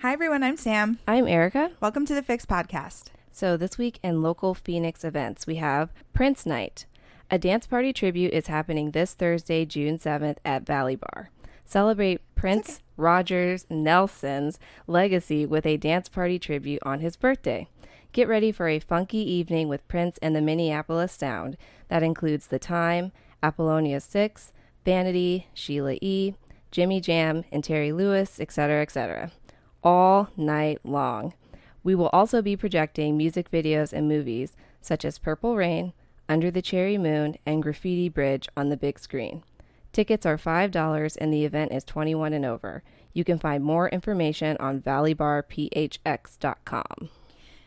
Hi, everyone. I'm Sam. I'm Erica. Welcome to the Fix Podcast. So, this week in local Phoenix events, we have Prince Night. A dance party tribute is happening this Thursday, June 7th at Valley Bar. Celebrate Prince Rogers Nelson's legacy with a dance party tribute on his birthday. Get ready for a funky evening with Prince and the Minneapolis Sound that includes The Time, Apollonia 6, Vanity, Sheila E., Jimmy Jam, and Terry Lewis, etc., etc. All night long. We will also be projecting music videos and movies such as Purple Rain, Under the Cherry Moon, and Graffiti Bridge on the big screen. Tickets are $5 and the event is 21 and over. You can find more information on valleybarphx.com.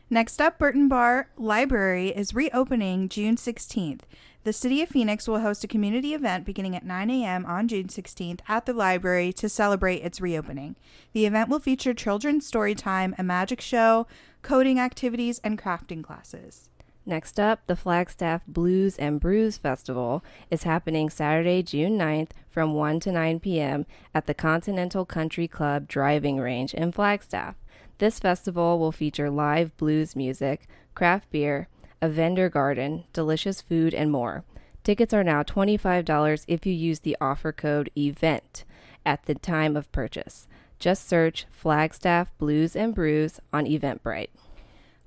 Next up, Burton Barr Library is reopening June 16th. The City of Phoenix will host a community event beginning at 9 a.m. on June 16th at the library to celebrate its reopening. The event will feature children's story time, a magic show, coding activities, and crafting classes. Next up, the Flagstaff Blues and Brews Festival is happening Saturday, June 9th from 1 to 9 p.m. at the Continental Country Club driving range in Flagstaff. This festival will feature live blues music, craft beer, a vendor garden, delicious food, and more. Tickets are now $25 if you use the offer code EVENT at the time of purchase. Just search Flagstaff Blues and Brews on Eventbrite.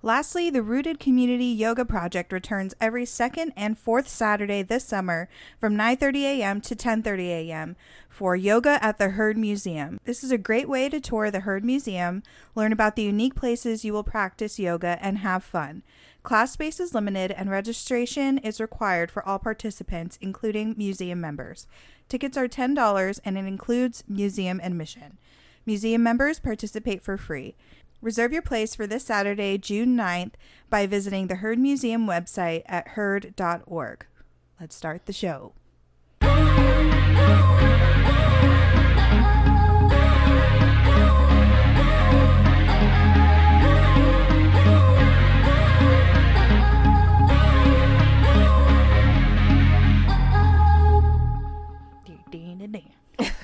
Lastly, the Rooted Community Yoga Project returns every second and fourth Saturday this summer from 9:30 a.m. to 10:30 a.m. for yoga at the Heard Museum. This is a great way to tour the Heard Museum, learn about the unique places you will practice yoga and have fun. Class space is limited and registration is required for all participants, including museum members. Tickets are $10 and it includes museum admission. Museum members participate for free. Reserve your place for this Saturday, June 9th, by visiting the Heard Museum website at heard.org. Let's start the show.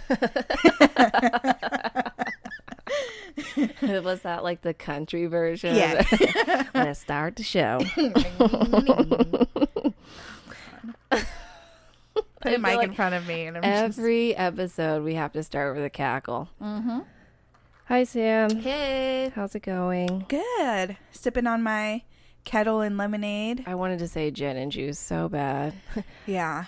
Was that like the country version? Yeah. Let's start the show. Put a mic in front of me and I'm just Every episode, we have to start with a cackle. Mm-hmm. Hi, Sam. Hey. How's it going? Good. Sipping on my Ketel and lemonade. I wanted to say gin and juice so bad. Yeah.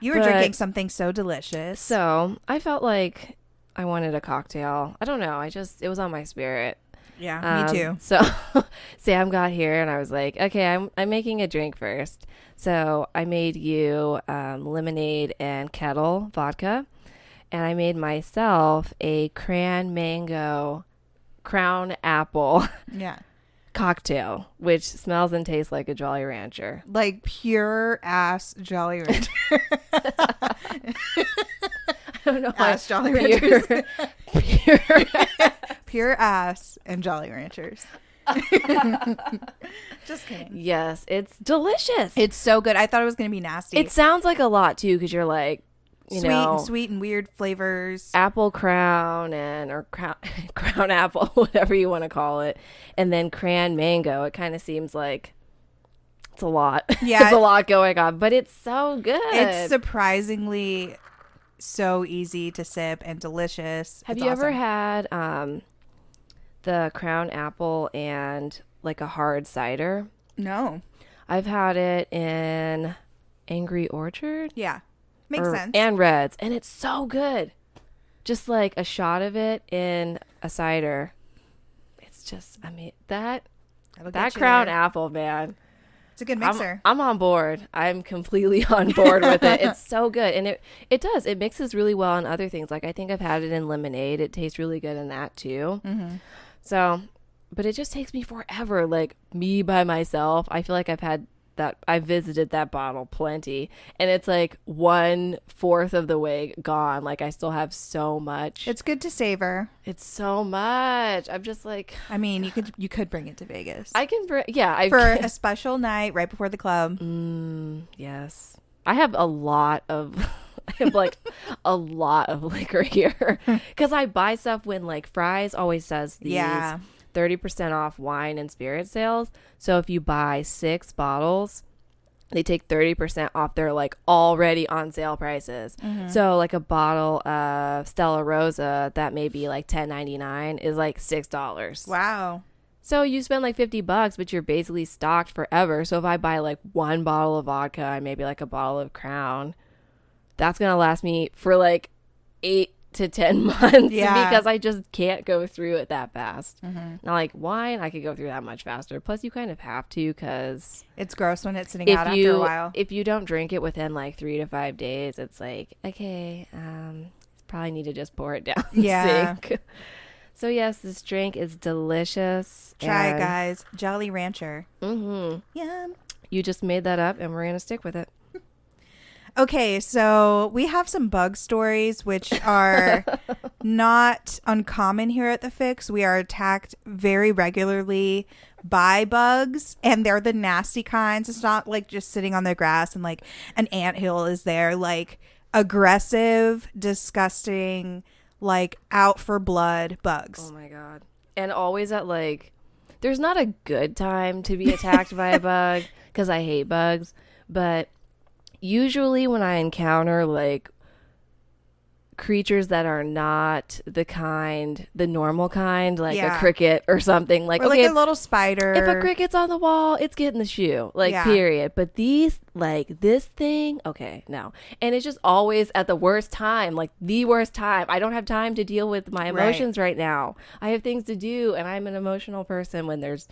You were But- drinking something so delicious. So I felt like I wanted a cocktail. I don't know. I just, it was on my spirit. Yeah, Um, me too. So Sam got here and I was like, okay, I'm, I'm making a drink first. So I made you um, lemonade and Ketel vodka. And I made myself a cran mango crown apple Yeah. Cocktail, which smells and tastes like a Jolly Rancher. Like pure ass Jolly Rancher. I don't know why. Ass Jolly Ranchers. Pure, pure pure ass and Jolly Ranchers. Just kidding. Yes, it's delicious. It's so good. I thought it was going to be nasty. It sounds like a lot too, because you're like, you sweet know, and sweet and weird flavors. apple crown and or crown crown apple, whatever you want to call it, and then cran mango. It kind of seems like it's a lot. Yeah. it's a lot going on, but it's so good. It's surprisingly so easy to sip and delicious. Have It's you ever had um the crown apple and like a hard cider? No. I've had it in Angry Orchard. Yeah. Makes or- sense. And Redd's, and it's so good. Just like a shot of it in a cider. It's just, I mean, that that crown there. apple, man. It's a good I'm, mixer. I'm on board. I'm completely on board with it. It's so good, and it it does. It mixes really well in other things. Like I think I've had it in lemonade. It tastes really good in that too. Mm-hmm. So, but it just takes me forever. Like me by myself, I feel like I've had that. I've visited that bottle plenty, and it's like one fourth of the way gone. Like I still have so much. It's good to savor. It's so much. I'm just like I mean, you could you could bring it to Vegas I can. Br- yeah, I for a special night right before the club. Mm, yes. I have a lot of I have like a lot of liquor here because I buy stuff when like Fry's always says these Yeah. 30% off wine and spirit sales. So if you buy six bottles, they take 30% off their like already on sale prices. Mm-hmm. So like a bottle of Stella Rosa that may be like 10.99 is like $6. Wow. So you spend like 50 bucks, but you're basically stocked forever. So if I buy like one bottle of vodka and maybe like a bottle of Crown, that's going to last me for like 8 to 10 months Yeah. because I just can't go through it that fast. Now like wine, I could go through that much faster. Plus you kind of have to cuz It's gross when it's sitting out you after a while. if you don't drink it within like 3 to 5 days, it's like, okay, um probably need to just pour it down Yeah. sink. So yes, this drink is delicious. Try it, and- guys. Jolly Rancher. Mm-hmm. Yum. You just made that up, and we're gonna stick with it. Okay, so we have some bug stories which are not uncommon here at the Fix. We are attacked very regularly by bugs, and they're the nasty kinds. It's not like just sitting on the grass and like an anthill is there. Like aggressive, disgusting, like out for blood bugs. Oh my god! And always at like, there's not a good time to be attacked by a bug because I hate bugs, but usually when I encounter like creatures that are not the kind, the normal kind, like Yeah. a cricket or something, like or like okay, a little spider. if a cricket's on the wall, it's getting the shoe. Like, Yeah. period. But these, like, this thing, okay, no. And it's just always at the worst time, like, the worst time. I don't have time to deal with my Right. emotions right, now. I have things to do, and I'm an emotional person when there's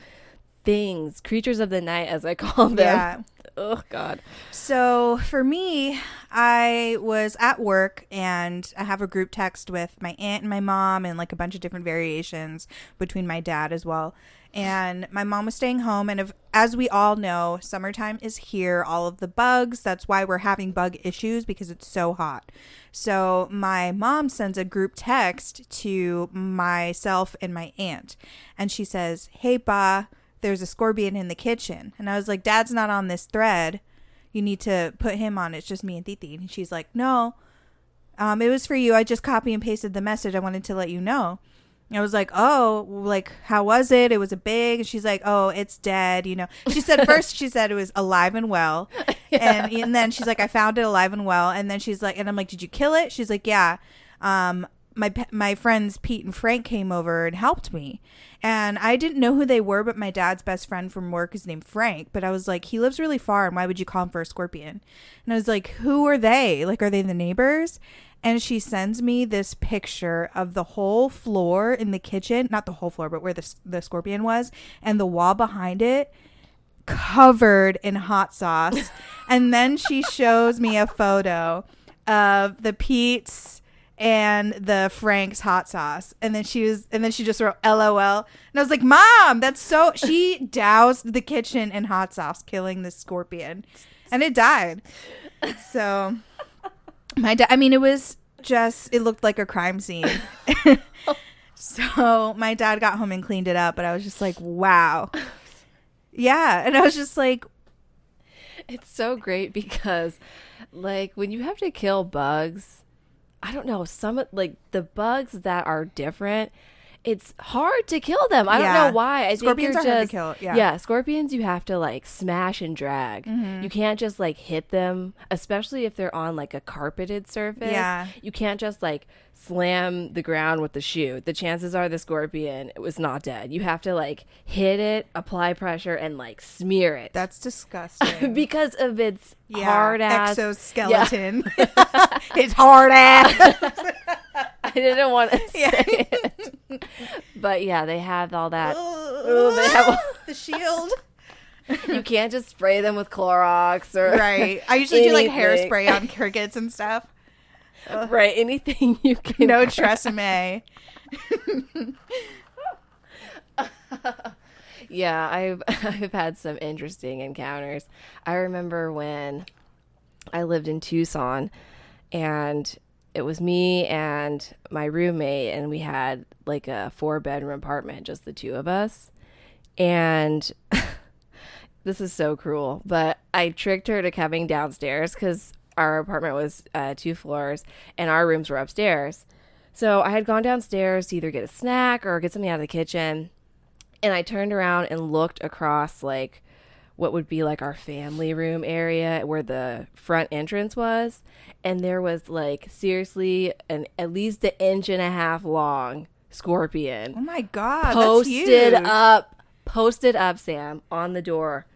things, creatures of the night, as I call them. Yeah. Oh, God. So for me, I was at work and I have a group text with my aunt and my mom and like a bunch of different variations between my dad as well. And my mom was staying home and if, as we all know, summertime is here, all of the bugs, that's why we're having bug issues because it's so hot. So my mom sends a group text to myself and my aunt and she says, "Hey ba, there's a scorpion in the kitchen." And I was like, "Dad's not on this thread." you need to put him on. It's just me and Titi. And she's like, no, um, it was for you. I just copy and pasted the message. I wanted to let you know. And I was like, oh, like, how was it? It was a big. And she's like, oh, it's dead. You know, she said first, she said it was alive and well. And, and then she's like, I found it alive and well. And then she's like, and I'm like, did you kill it? She's like, yeah. Um, my my friends Pete and Frank came over and helped me. And I didn't know who they were, but my dad's best friend from work is named Frank. But I was like, he lives really far, and why would you call him for a scorpion? And I was like, who are they? Like, are they the neighbors? And she sends me this picture of the whole floor in the kitchen, not the whole floor, but where the, the scorpion was, and the wall behind it covered in hot sauce. and then she shows me a photo of the Pete's and the Frank's hot sauce. And then she was and then she just wrote LOL. And I was like, "Mom, that's so she doused the kitchen in hot sauce killing the scorpion." And it died. So my dad I mean it was just it looked like a crime scene. so my dad got home and cleaned it up, but I was just like, "Wow." Yeah, and I was just like, It's so great because, like, when you have to kill bugs, I don't know, some like the bugs that are different, it's hard to kill them. I Yeah. don't know why. I Scorpions think are you're hard to kill, yeah. scorpions you have to like smash and drag. Mm-hmm. You can't just like hit them, especially if they're on like a carpeted surface. Yeah. You can't just like slam the ground with the shoe. The chances are the scorpion was not dead. You have to like hit it, apply pressure, and like smear it that's disgusting. because of its yeah, hard ass exoskeleton. it's hard ass. I didn't want to Yeah. say it, but yeah, they have all that. Ooh, they have- the shield. you can't just spray them with Clorox or Right. I usually do like Anything. hairspray on crickets and stuff. right anything you can. No Tresemme. Yeah, I've I've had some interesting encounters. I remember when I lived in Tucson and it was me and my roommate and we had like a four bedroom apartment, just the two of us. And this is so cruel, but I tricked her to coming downstairs cuz our apartment was uh, two floors, and our rooms were upstairs. So I had gone downstairs to either get a snack or get something out of the kitchen, and I turned around and looked across like what would be like our family room area where the front entrance was, and there was like seriously an at least an inch and a half long scorpion Oh my god, that's posted up posted up sam on the door.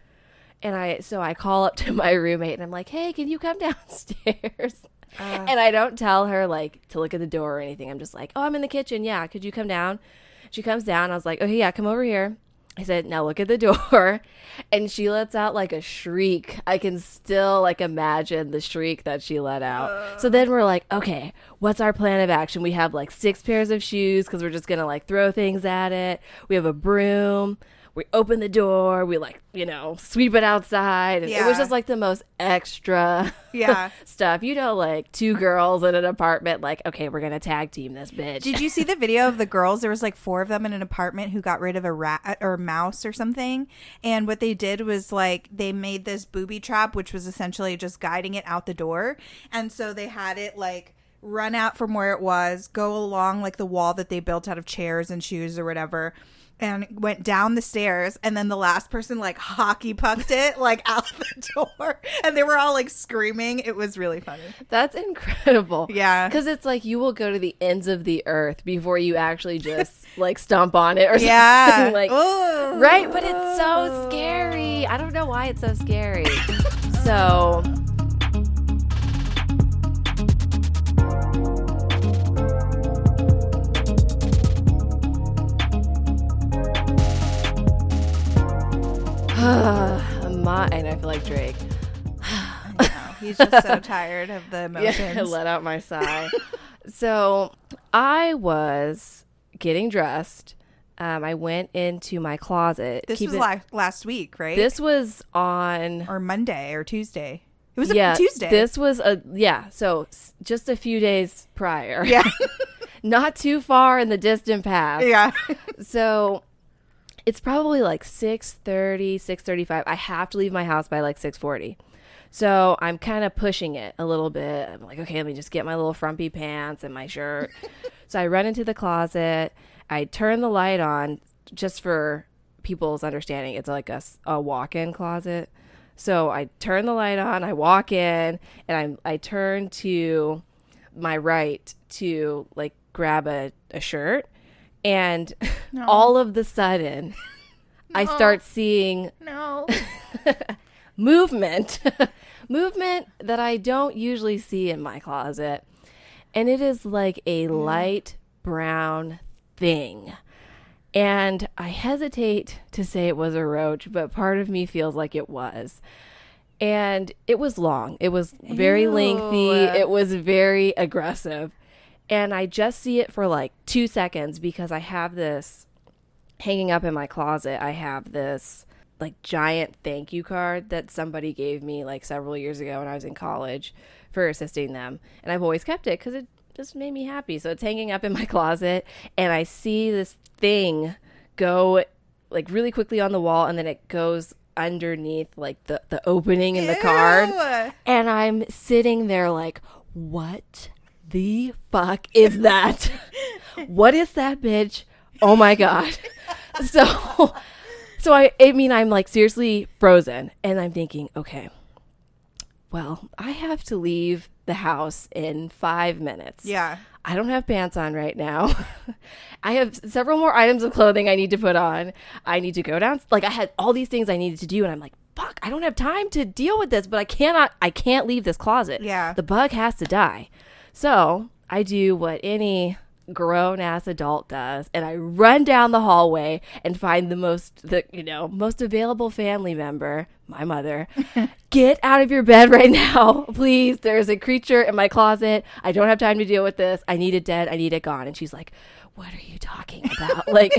And i so i call up to my roommate and i'm like hey can you come downstairs? Uh. and i don't tell her like to look at the door or anything. I'm just like oh i'm in the kitchen. Yeah could you come down? She comes down. I was like Oh yeah come over here i said now look at the door. And she lets out like a shriek. I can still like imagine the shriek that she let out. So then we're like okay what's our plan of action? We have like six pairs of shoes because we're just gonna like throw things at it. We have a broom we open the door we like you know sweep it outside and it was just like the most extra Yeah. stuff you know like two girls in an apartment like okay we're gonna tag team this bitch Did you see the video of the girls? There was like four of them in an apartment who got rid of a rat uh, or a mouse or something. And what they did was like they made this booby trap, which was essentially just guiding it out the door. And so they had it like run out from where it was, go along like the wall that they built out of chairs and shoes or whatever. And went down the stairs, and then the last person like hockey pucked it like out the door, and they were all like screaming. It was really funny. That's incredible. Yeah. Because it's like you will go to the ends of the earth before you actually just like stomp on it or Yeah, something. like, Ooh. right? But it's so scary. I don't know why it's so scary. so. And I feel like Drake. He's just so tired of the emotions. Yeah, let out my sigh. so I was getting dressed. Um, I went into my closet. this Keep was it- la- last week, right? this was on or Monday or Tuesday. It was yeah a Tuesday. This was a yeah. So s- just a few days prior. yeah, not too far in the distant past. yeah. So it's probably like 6.30 6.35 i have to leave my house by like 6.40 so i'm kind of pushing it a little bit. I'm like okay let me just get my little frumpy pants and my shirt. So i run into the closet. I turn the light on just for people's understanding. It's like a, a walk-in closet. So i turn the light on. I walk in and i'm i turn to my right to like grab a, a shirt and all of the sudden i start seeing no. movement movement that i don't usually see in my closet. And it is like a light brown thing. And i hesitate to say it was a roach but part of me feels like it was. And it was long. It was very lengthy. It was very aggressive and i just see it for like two seconds because i have this hanging up in my closet. I have this like giant thank you card that somebody gave me like several years ago when i was in college for assisting them. And i've always kept it because it just made me happy. So it's hanging up in my closet and i see this thing go like really quickly on the wall and then it goes underneath like the, the opening in the card. And I'm sitting there like, what the fuck is that? what is that bitch? Oh my god. so so I I mean I'm like seriously frozen and I'm thinking, okay. Well, I have to leave the house in 5 minutes. Yeah. I don't have pants on right now. I have several more items of clothing I need to put on. I need to go down. Like I had all these things I needed to do, and I'm like, fuck, I don't have time to deal with this. But I cannot. I can't leave this closet. Yeah. the bug has to die. So I do what any grown ass adult does, and I run down the hallway and find the most, the you know, most available family member, my mother. Get out of your bed right now, please. There's a creature in my closet. I don't have time to deal with this. I need it dead. I need it gone. And she's like, What are you talking about? like,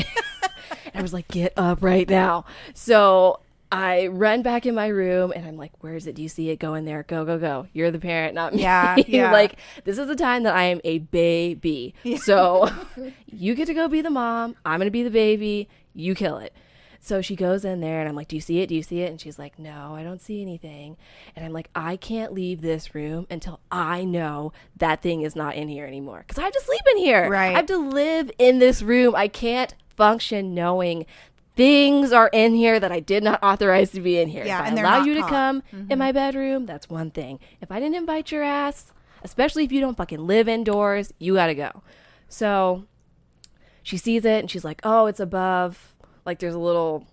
I was like, Get up right now. So I run back in my room and I'm like, Where is it? Do you see it? Go in there. Go, go, go. You're the parent, not me. Yeah, yeah. like, this is the time that I am a baby. So you get to go be the mom. I'm going to be the baby. You kill it. So she goes in there and I'm like, Do you see it? Do you see it? And she's like, No, I don't see anything. And I'm like, I can't leave this room until I know that thing is not in here anymore. Because I have to sleep in here. Right. I have to live in this room. I can't function knowing things are in here that I did not authorize to be in here. Yeah, if I and they're allow you to hot. come in my bedroom, that's one thing. If I didn't invite your ass, especially if you don't fucking live indoors, you gotta go. So she sees it and she's like, oh, it's above, like there's a little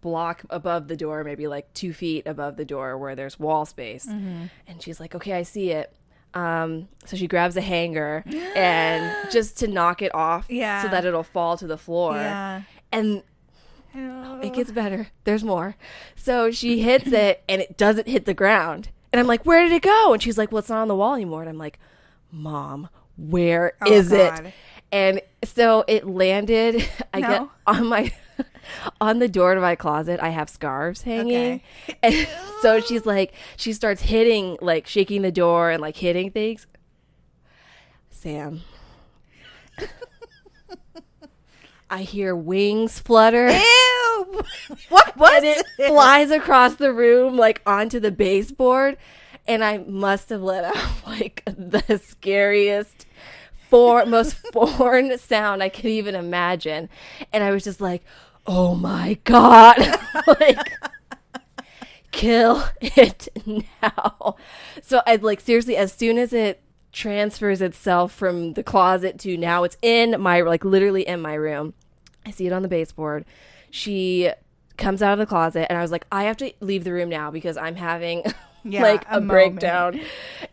block above the door, maybe like two feet above the door where there's wall space. Mm-hmm. And she's like, okay, I see it. Um, so she grabs a hanger and just to knock it off Yeah. so that it'll fall to the floor. Yeah. And it gets better. There's more. So she hits it and it doesn't hit the ground. And I'm like, where did it go? And she's like, well, it's not on the wall anymore. And I'm like, Mom, where Oh, is God. it? And so it landed. I get on my on the door to my closet. I have scarves hanging, Okay. and so she's like, she starts hitting, like shaking the door and like hitting things. Sam, I hear wings flutter. Ew! What was and it it? flies across the room like onto the baseboard and i must have let out like the scariest for most foreign sound i could even imagine and i was just like oh my god like kill it now so i like seriously as soon as it transfers itself from the closet to now it's in my like literally in my room I see it on the baseboard. She comes out of the closet, and I was like, I have to leave the room now because I'm having Yeah, like a a, breakdown.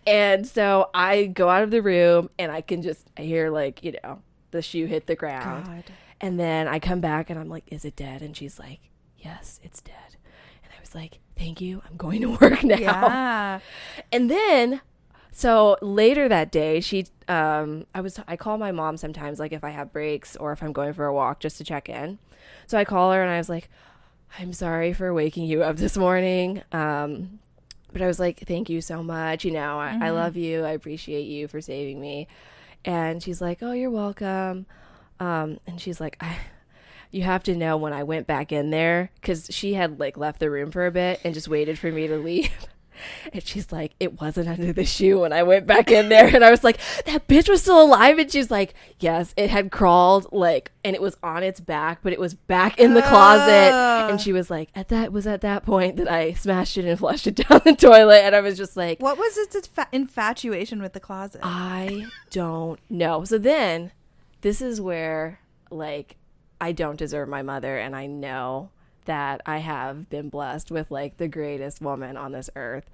And so I go out of the room, and I can just I hear like you know the shoe hit the ground, God. and then I come back, and I'm like, Is it dead? And she's like, Yes, it's dead. And I was like, Thank you. I'm going to work now. Yeah. And then so later that day, she um I was I call my mom sometimes like if I have breaks or if I'm going for a walk just to check in. So I call her and I was like, "I'm sorry for waking you up this morning." Um but I was like, "Thank you so much. You know, I, I love you. I appreciate you for saving me." And she's like, "Oh, you're welcome." Um and she's like, "I you have to know when I went back in there cuz she had like left the room for a bit and just waited for me to leave." And she's like, it wasn't under the shoe when I went back in there. And I was like, that bitch was still alive. And she's like, yes, it had crawled, like, and it was on its back, but it was back in the closet. Ugh. And she was like, at that was at that point that I smashed it and flushed it down the toilet. And I was just like, What was its infa- infatuation with the closet? I don't know. So then this is where like I don't deserve my mother and I know that I have been blessed with like the greatest woman on this earth.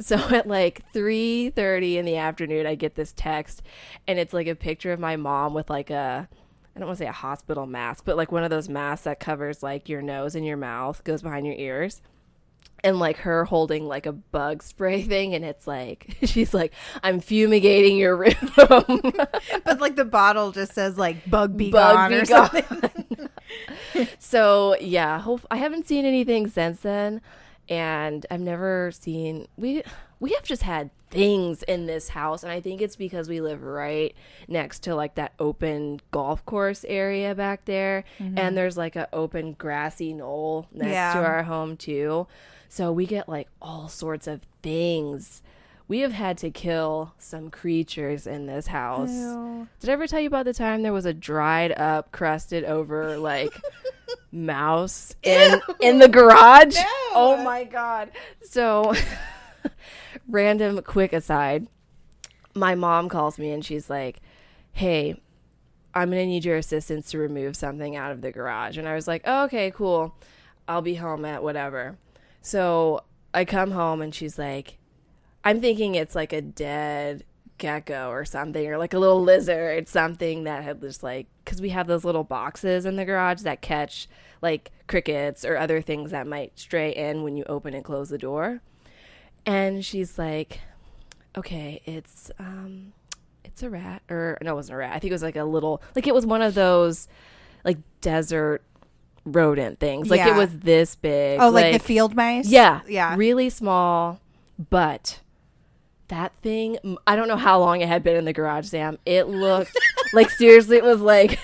So at like 3:30 in the afternoon I get this text and it's like a picture of my mom with like a I don't want to say a hospital mask, but like one of those masks that covers like your nose and your mouth, goes behind your ears and like her holding like a bug spray thing and it's like she's like i'm fumigating your room but like the bottle just says like bug be Bug gone be or gone. something. so yeah hope i haven't seen anything since then and i've never seen we we have just had things in this house and i think it's because we live right next to like that open golf course area back there and mm-hmm. there's like an open grassy knoll next Yeah. to our home too so we get like all sorts of things we have had to kill some creatures in this house Ew. did I ever tell you about the time there was a dried up, crusted over like mouse in in the garage? No. Oh my god. So random quick aside. My mom calls me and she's like, "Hey, I'm going to need your assistance to remove something out of the garage." And I was like, oh, "Okay, cool. I'll be home at whatever." So, I come home and she's like, I'm thinking it's like a dead gecko or something, or like a little lizard, something that had just like, because we have those little boxes in the garage that catch like crickets or other things that might stray in when you open and close the door. And she's like, okay, it's, um, it's a rat, or no, it wasn't a rat. I think it was like a little, like it was one of those like desert rodent things. Like it was this big. Oh, like, the field mice? Yeah. Yeah. Really small, but that thing, I don't know how long it had been in the garage, Sam. It looked like seriously, it was like,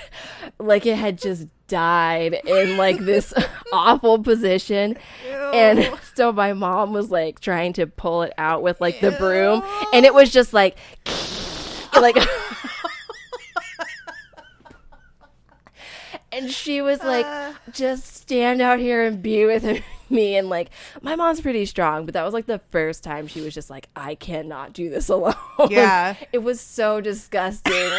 like it had just died in like this awful position. And so my mom was like trying to pull it out with like the broom, and it was just like, like. And she was like, Uh. just stand out here and be with me. And like, my mom's pretty strong, but that was like the first time she was just like, I cannot do this alone. Yeah. it was so disgusting.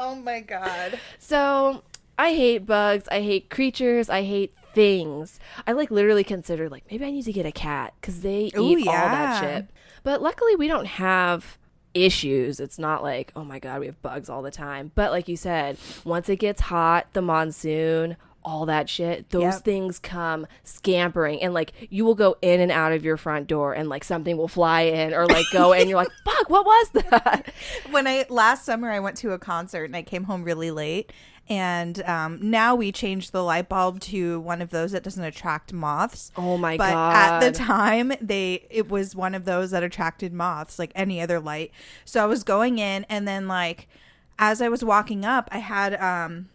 Oh my god. so I hate bugs. I hate creatures. I hate things. I like literally consider like maybe I need to get a cat because they Ooh, eat all that shit. But luckily we don't have issues. It's not like, oh my god, we have bugs all the time. But like you said, once it gets hot, the monsoon, all that shit, those Yep. things come scampering and like you will go in and out of your front door and like something will fly in or like go and you're like, fuck, what was that? When I last summer I went to a concert and I came home really late and um, now we changed the light bulb to one of those that doesn't attract moths. Oh my god. but god. at the time they it was one of those that attracted moths like any other light. So I was going in and then like as I was walking up I had um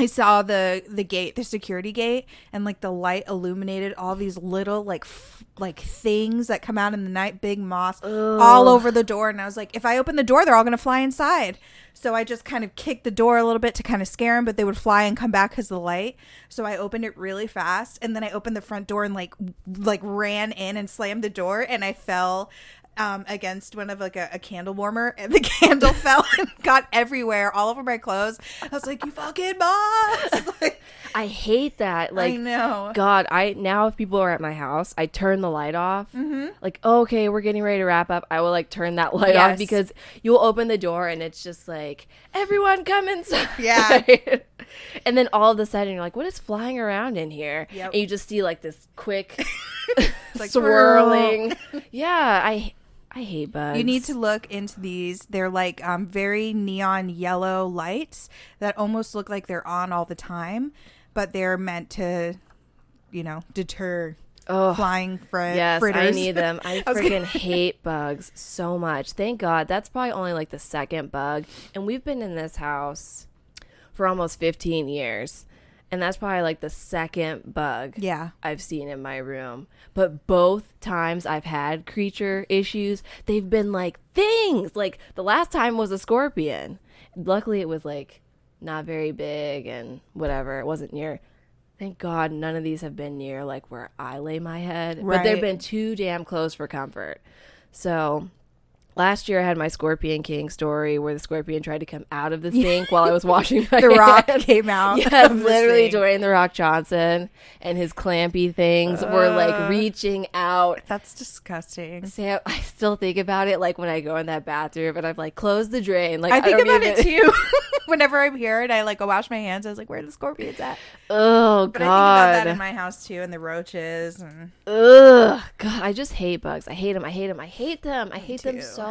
I saw the the gate, the security gate, and like the light illuminated all these little like f- like things that come out in the night, big moths all over the door. And I was like, if I open the door, they're all gonna fly inside. So I just kind of kicked the door a little bit to kind of scare them, but they would fly and come back because of the light. So I opened it really fast, and then I opened the front door and like like ran in and slammed the door, and I fell um, against one of like a, a candle warmer, and the candle fell and got everywhere, all over my clothes. I was like, "You fucking boss!" Like, I hate that. Like I know. God, I now if people are at my house, I turn the light off. Mm-hmm. Like, okay, we're getting ready to wrap up. I will like turn that light Yes. off because you'll open the door and it's just like everyone come inside. Yeah. and then all of a sudden you're like, what is flying around in here? Yep. And you just see like this quick like, swirling. yeah, I I hate bugs. You need to look into these. They're like um, very neon yellow lights that almost look like they're on all the time, but they're meant to, you know, deter Oh. flying fr- Yes, fritters. I need them. I, I freaking gonna- hate bugs so much. Thank God. That's probably only like the second bug. And we've been in this house for almost 15 years. And that's probably like the second bug Yeah. I've seen in my room. But both times I've had creature issues, they've been like things. Like the last time was a scorpion. Luckily, it was like not very big and whatever. It wasn't near. Thank God none of these have been near like where I lay my head. But they've been too damn close for comfort. So last year I had my Scorpion King story where the scorpion tried to come out of the sink while I was washing my The rock hands. came out. Yes, the literally. Dwayne the Rock Johnson and his clampy things were Uh. like reaching out. That's disgusting. Sam, I still think about it like when I go in that bathroom and I'm like, close the drain. Like I think don't about even- it too. Whenever I'm here and I like go wash my hands, I was like, "Where are the scorpions at?" Oh god. But I think about that in my house too, and the roaches. And Ugh. God, I just hate bugs. I hate them. I hate them. I hate them. I hate them too. so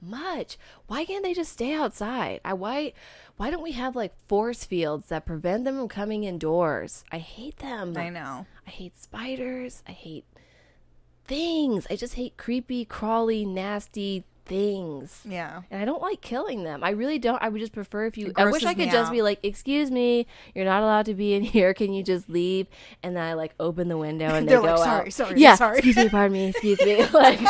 much. Why can't they just stay outside? I why why don't we have like force fields that prevent them from coming indoors? I hate them. I know. I hate spiders. I hate things. I just hate creepy, crawly, nasty things. Yeah. And I don't like killing them. I really don't. I would just prefer if you. I wish I could just out. be like, "Excuse me, you're not allowed to be in here. Can you just leave?" And then I like open the window and they go like, "Sorry, out. sorry, yeah, sorry." Excuse me, pardon me, excuse me. like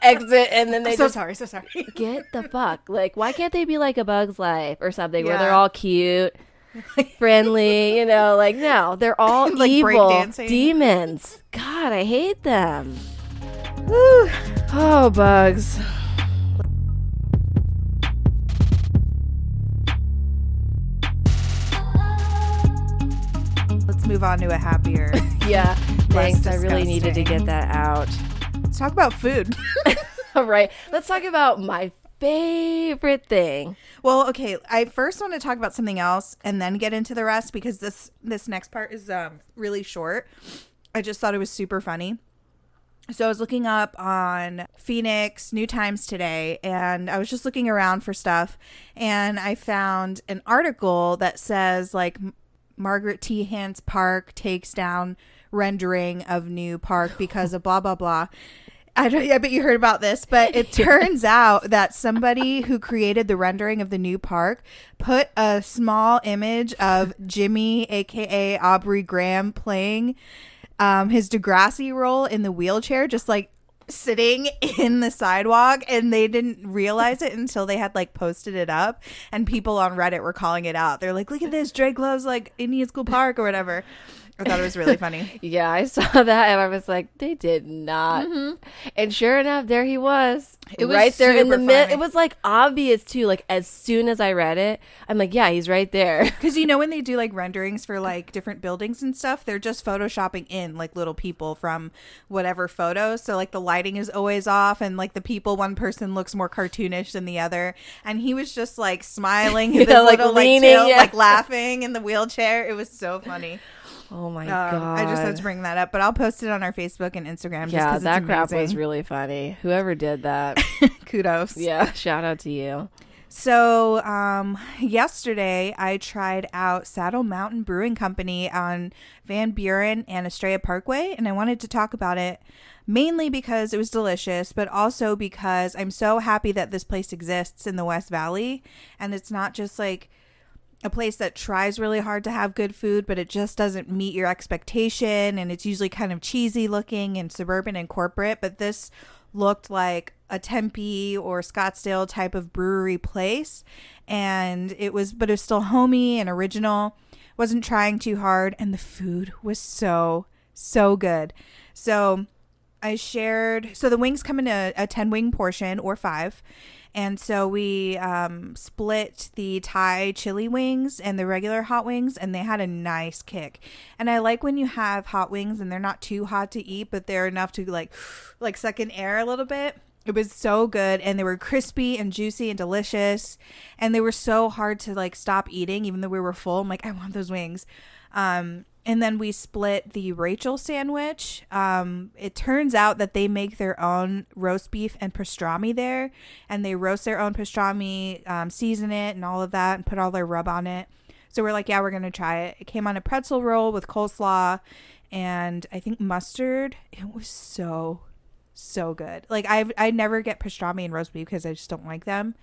exit, and then they so just sorry, so sorry. get the fuck. Like, why can't they be like a Bug's Life or something where they're all cute, friendly? You know, like no, they're all Like evil demons. God, I hate them. Woo. Oh, bugs. Let's move on to a happier. Yeah, thanks. I really needed to get that out. Let's talk about food. All right, let's talk about my favorite thing. well, okay. I first want to talk about something else and then get into the rest because this this next part is um really short. I just thought it was super funny. So I was looking up on Phoenix New Times today and I was just looking around for stuff and I found an article that says like Margaret T. Hance Park takes down rendering of new park because of blah blah blah. I don't. I bet you heard about this, but it turns out that somebody who created the rendering of the new park put a small image of Jimmy, aka Aubrey Graham, playing um, his Degrassi role in the wheelchair, just like sitting in the sidewalk and they didn't realize it until they had like posted it up and people on reddit were calling it out. They're like look at this drake loves like indian school park or whatever I thought it was really funny. yeah, I saw that and I was like, they did not. Mm-hmm. And sure enough, there he was. It was right there in the middle. It was like obvious too. Like as soon as I read it, I'm like, yeah, he's right there. Because you know when they do like renderings for like different buildings and stuff, they're just photoshopping in like little people from whatever photos. So like the lighting is always off, and like the people, one person looks more cartoonish than the other, and he was just like smiling, yeah, like little, leaning, like, tail, yeah. like laughing in the wheelchair. It was so funny. Oh my um, god! I just had to bring that up, but I'll post it on our Facebook and Instagram. Yeah, that crap was really funny. Whoever did that, kudos. Yeah, shout out to you. So, um, yesterday I tried out Saddle Mountain Brewing Company on Van Buren and Estrella Parkway, and I wanted to talk about it mainly because it was delicious, but also because I'm so happy that this place exists in the West Valley, and it's not just like a place that tries really hard to have good food, but it just doesn't meet your expectation. And it's usually kind of cheesy looking and suburban and corporate. But this looked like a Tempe or Scottsdale type of brewery place. And it was, but it was still homey and original. Wasn't trying too hard. And the food was so, so good. So I shared, so the wings come in a, a 10 wing portion or five and so we um, split the Thai chili wings and the regular hot wings, and they had a nice kick. And I like when you have hot wings and they're not too hot to eat, but they're enough to like, like suck in air a little bit. It was so good, and they were crispy and juicy and delicious, and they were so hard to like stop eating, even though we were full. I'm like, I want those wings. Um, and then we split the Rachel sandwich. Um, it turns out that they make their own roast beef and pastrami there, and they roast their own pastrami, um, season it, and all of that, and put all their rub on it. So we're like, yeah, we're gonna try it. It came on a pretzel roll with coleslaw and I think mustard. It was so so good. Like I I never get pastrami and roast beef because I just don't like them.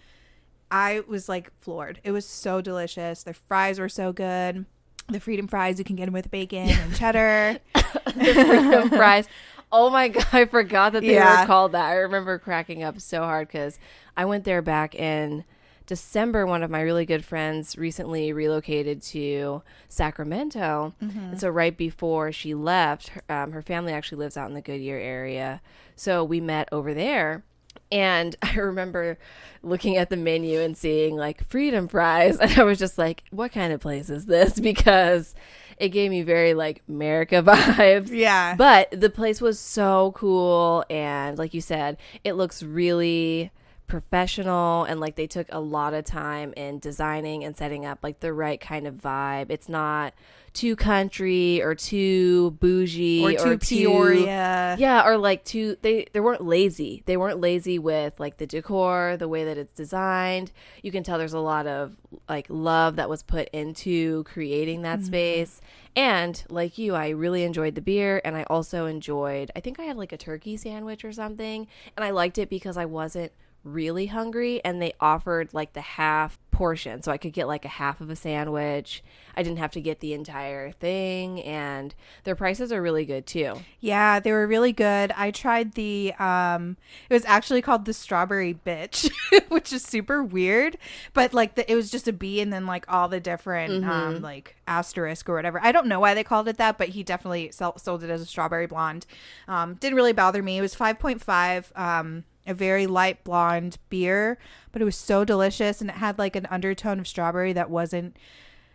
I was like floored. It was so delicious. The fries were so good the freedom fries you can get them with bacon and cheddar. The freedom fries. Oh my god i forgot that they yeah. were called that. I remember cracking up so hard because i went there back in december one of my really good friends recently relocated to sacramento. Mm-hmm. and so right before she left her, um, her family actually lives out in the goodyear area. So we met over there and I remember looking at the menu and seeing like freedom fries. And I was just like, what kind of place is this? Because it gave me very like America vibes. Yeah. But the place was so cool. And like you said, it looks really professional and like they took a lot of time in designing and setting up like the right kind of vibe. It's not too country or too bougie or too, or too Peoria. Yeah, or like too they they weren't lazy. They weren't lazy with like the decor, the way that it's designed. You can tell there's a lot of like love that was put into creating that mm-hmm. space. And like you, I really enjoyed the beer and I also enjoyed I think I had like a turkey sandwich or something and I liked it because I wasn't really hungry and they offered like the half portion so I could get like a half of a sandwich. I didn't have to get the entire thing and their prices are really good too. Yeah, they were really good. I tried the um it was actually called the strawberry bitch, which is super weird, but like the, it was just a B and then like all the different mm-hmm. um like asterisk or whatever. I don't know why they called it that, but he definitely sold it as a strawberry blonde. Um didn't really bother me. It was 5.5 um a very light blonde beer, but it was so delicious and it had like an undertone of strawberry that wasn't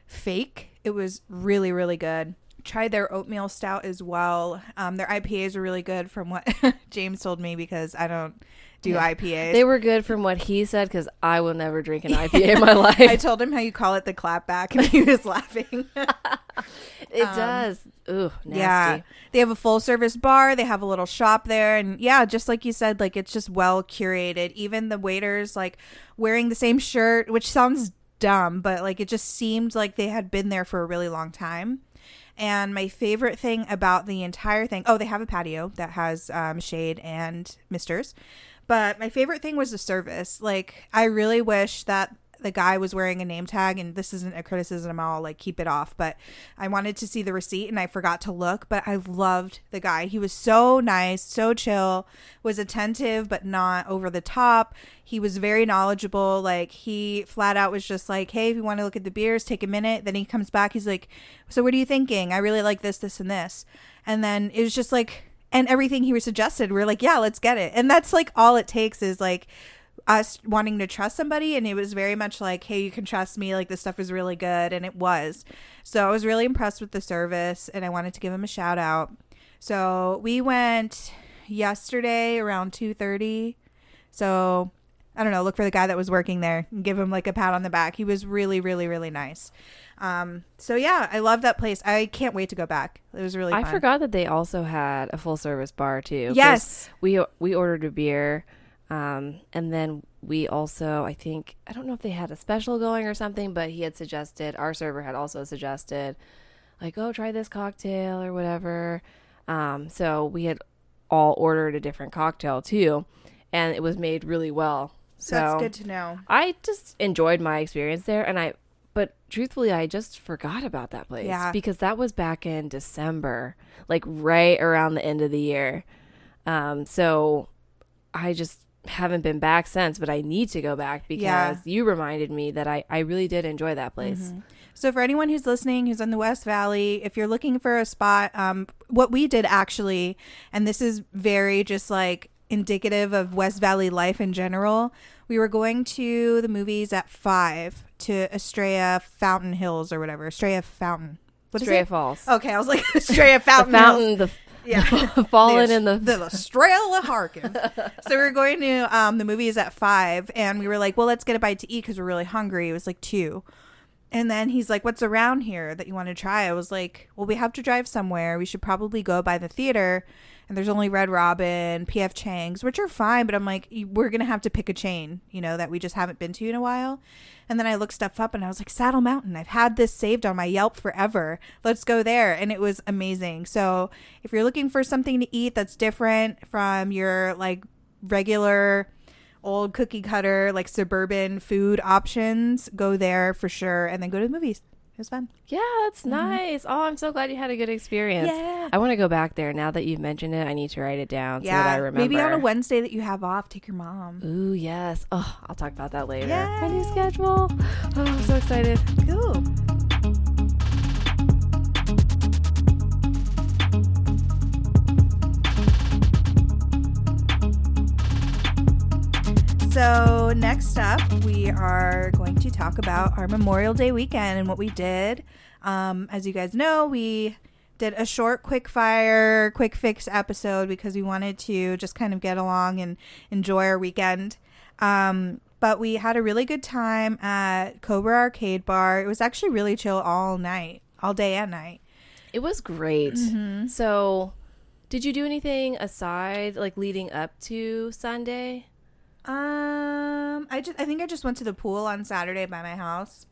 fake. It was really, really good. Tried their oatmeal stout as well. Um, their IPAs are really good from what James told me because I don't do yeah. IPAs. They were good from what he said because I will never drink an IPA in my life. I told him how you call it the clapback and he was laughing. it um, does. Ooh, nasty. Yeah. They have a full service bar, they have a little shop there and yeah, just like you said like it's just well curated. Even the waiters like wearing the same shirt, which sounds dumb, but like it just seemed like they had been there for a really long time And my favorite thing about the entire thing, oh, they have a patio that has um, shade and misters. But my favorite thing was the service. Like, I really wish that the guy was wearing a name tag and this isn't a criticism i'll like keep it off but i wanted to see the receipt and i forgot to look but i loved the guy. He was so nice so chill was attentive but not over the top. He was very knowledgeable like he flat out was just like hey if you want to look at the beers take a minute. Then he comes back he's like so what are you thinking? I really like this this and this. And then it was just like and everything he was suggested we are like yeah let's get it. And that's like all it takes is like us wanting to trust somebody and it was very much like hey you can trust me like this stuff is really good and it was. So i was really impressed with the service and i wanted to give him a shout out. So we went yesterday around 2.30 so i don't know look for the guy that was working there and give him like a pat on the back. He was really really really nice. Um, so yeah i love that place. I can't wait to go back. It was really I fun. forgot that they also had a full service bar too. Yes. We we ordered a beer, um, and then we also I think I don't know if they had a special going or something, but he had suggested our server had also suggested like oh try this cocktail or whatever. Um, so we had all ordered a different cocktail too, and it was made really well. So that's good to know I just enjoyed my experience there, and I. But truthfully, I just forgot about that place Yeah. because that was back in December, like right around the end of the year. Um, so I just haven't been back since, but I need to go back because Yeah. you reminded me that I, I really did enjoy that place. Mm-hmm. So for anyone who's listening, who's in the West Valley, if you're looking for a spot, um, what we did actually, and this is very just like indicative of West Valley life in general. We were going to the movies at five to Estrella Fountain Hills or whatever. Estrella Fountain. What Estrella? Falls. Okay, I was like Estrella the Fountain. Hills. fountain, the Yeah. fallen in the, the Estrella Harkins. so we were going to um, the movie is at five, and we were like, "Well, let's get a bite to eat because we're really hungry." It was like two, and then he's like, "What's around here that you want to try?" I was like, "Well, we have to drive somewhere. We should probably go by the theater." And there's only Red Robin, PF Chang's, which are fine, but I'm like, we're gonna have to pick a chain, you know, that we just haven't been to in a while. And then I looked stuff up, and I was like, Saddle Mountain. I've had this saved on my Yelp forever. Let's go there, and it was amazing. So if you're looking for something to eat that's different from your like regular old cookie cutter like suburban food options, go there for sure, and then go to the movies. It was fun. Yeah, that's nice. Oh, I'm so glad you had a good experience. Mm-hmm. Yeah. I want to go back there now that you've mentioned it. I need to write it down so that I remember. maybe on a Wednesday that you have off, take your mom. Ooh, yes. Oh, I'll talk about that later. Yay. My new schedule. Oh, I'm so excited. Cool. So, next up, we are going to talk about our Memorial Day weekend and what we did. Um, as you guys know, we did a short, quick fire, quick fix episode because we wanted to just kind of get along and enjoy our weekend. Um, but we had a really good time at Cobra Arcade Bar. It was actually really chill all night, all day and night. It was great. Mm-hmm. So, did you do anything aside, like leading up to Sunday? Um, I just I think I just went to the pool on Saturday by my house,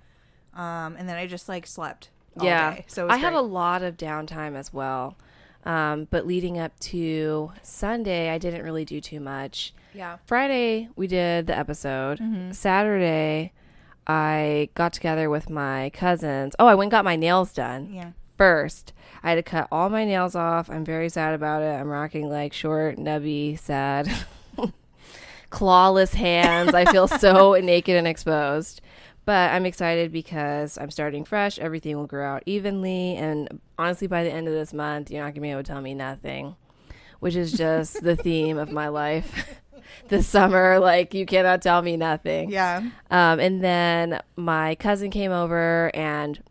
um, and then I just like slept. All yeah. day. so it was I had a lot of downtime as well. Um, but leading up to Sunday, I didn't really do too much. yeah. Friday, we did the episode. Mm-hmm. Saturday, I got together with my cousins. Oh, I went and got my nails done. Yeah. first. I had to cut all my nails off. I'm very sad about it. I'm rocking like short, nubby, sad, clawless hands. I feel so naked and exposed. But I'm excited because I'm starting fresh. Everything will grow out evenly. And honestly, by the end of this month, you're not going to be able to tell me nothing, which is just the theme of my life this summer. Like, you cannot tell me nothing. Yeah. Um, and then my cousin came over, and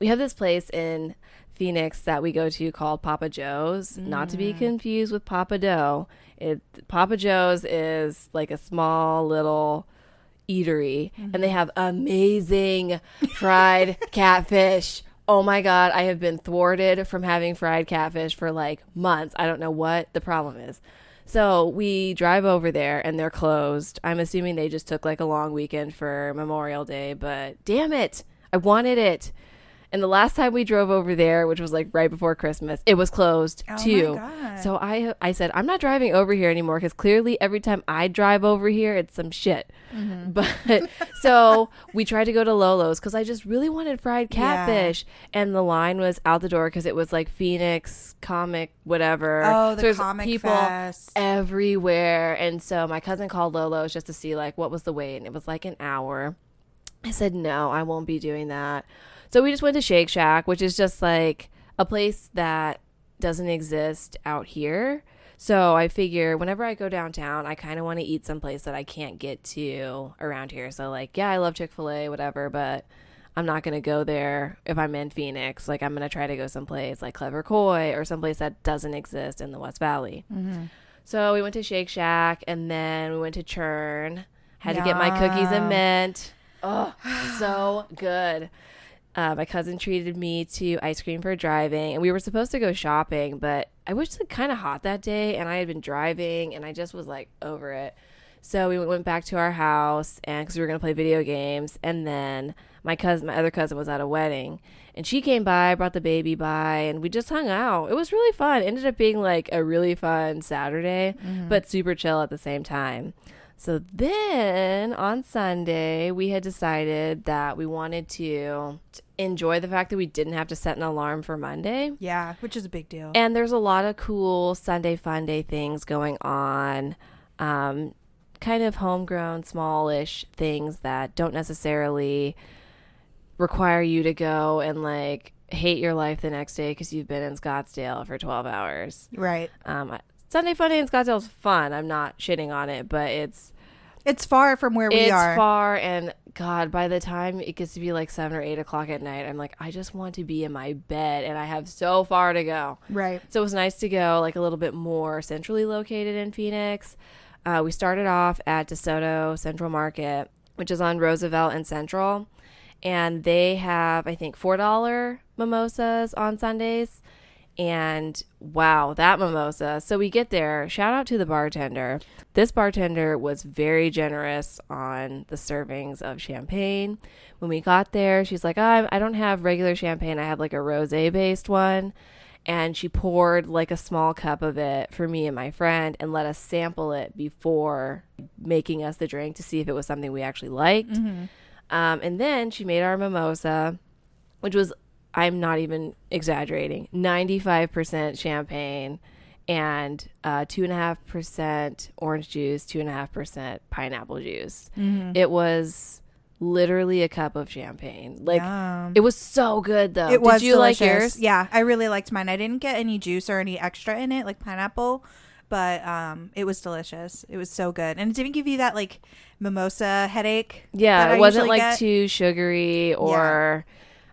we have this place in Phoenix that we go to called Papa Joe's, not to be confused with Papa Dough. It Papa Joe's is like a small little eatery, and they mm-hmm. have amazing fried catfish. Oh my god, I have been thwarted from having fried catfish for like months. I don't know what the problem is. So we drive over there and they're closed. I'm assuming they just took like a long weekend for Memorial Day, but damn it, I wanted it. And the last time we drove over there, which was like right before Christmas, it was closed Oh my too. God. So I I said I'm not driving over here anymore because clearly every time I drive over here, it's some shit. Mm-hmm. But so we tried to go to Lolo's because I just really wanted fried Yeah. catfish, and the line was out the door because it was like Phoenix comic whatever. Oh, the So there's Comic people Fest. everywhere, and so my cousin called Lolo's just to see like what was the wait, and it was like an hour. I said no, I won't be doing that. So we just went to Shake Shack, which is just like a place that doesn't exist out here. So I figure whenever I go downtown, I kind of want to eat someplace that I can't get to around here. So like, yeah, I love Chick-fil-A, whatever, but I'm not going to go there if I'm in Phoenix. Like I'm going to try to go someplace like Clever Koi or someplace that doesn't exist in the West Valley. Mm-hmm. So we went to Shake Shack and then we went to Churn. Had to get my cookies and mint. Oh, so good. Uh, my cousin treated me to ice cream for driving, and we were supposed to go shopping, but I was like, kind of hot that day, and I had been driving, and I just was like over it. So we went back to our house, and because we were gonna play video games, and then my cousin, my other cousin, was at a wedding, and she came by, brought the baby by, and we just hung out. It was really fun. It ended up being like a really fun Saturday, but super chill at the same time. So then on Sunday, we had decided that we wanted to enjoy the fact that we didn't have to set an alarm for Monday. Yeah, which is a big deal. And there's a lot of cool Sunday fun day things going on. Um, kind of homegrown, smallish things that don't necessarily require you to go and like hate your life the next day because you've been in Scottsdale for 12 hours. right. Um, Sunday fun day in Scottsdale is fun. I'm not shitting on it, but it's It's far from where we it's are. far and god by the time it gets to be like seven or eight o'clock at night i'm like i just want to be in my bed and i have so far to go Right. so it was nice to go like a little bit more centrally located in phoenix uh, we started off at desoto central market which is on roosevelt and central and they have i think four dollar mimosas on sundays and wow, that mimosa. So we get there. Shout out to the bartender. This bartender was very generous on the servings of champagne. When we got there, she's like, oh, I don't have regular champagne. I have like a rose based one. And she poured like a small cup of it for me and my friend and let us sample it before making us the drink to see if it was something we actually liked. Um, and then she made our mimosa, which was I'm not even exaggerating, 95% champagne and uh, 2.5% orange juice, 2.5% pineapple juice. It was literally a cup of champagne. Like, Yum. it was so good though. It was Did you like yours? Yeah, I really liked mine. I didn't get any juice or any extra in it, like pineapple, but um, it was delicious. It was so good, and it didn't give you that like mimosa headache. Yeah, it wasn't like get. too sugary or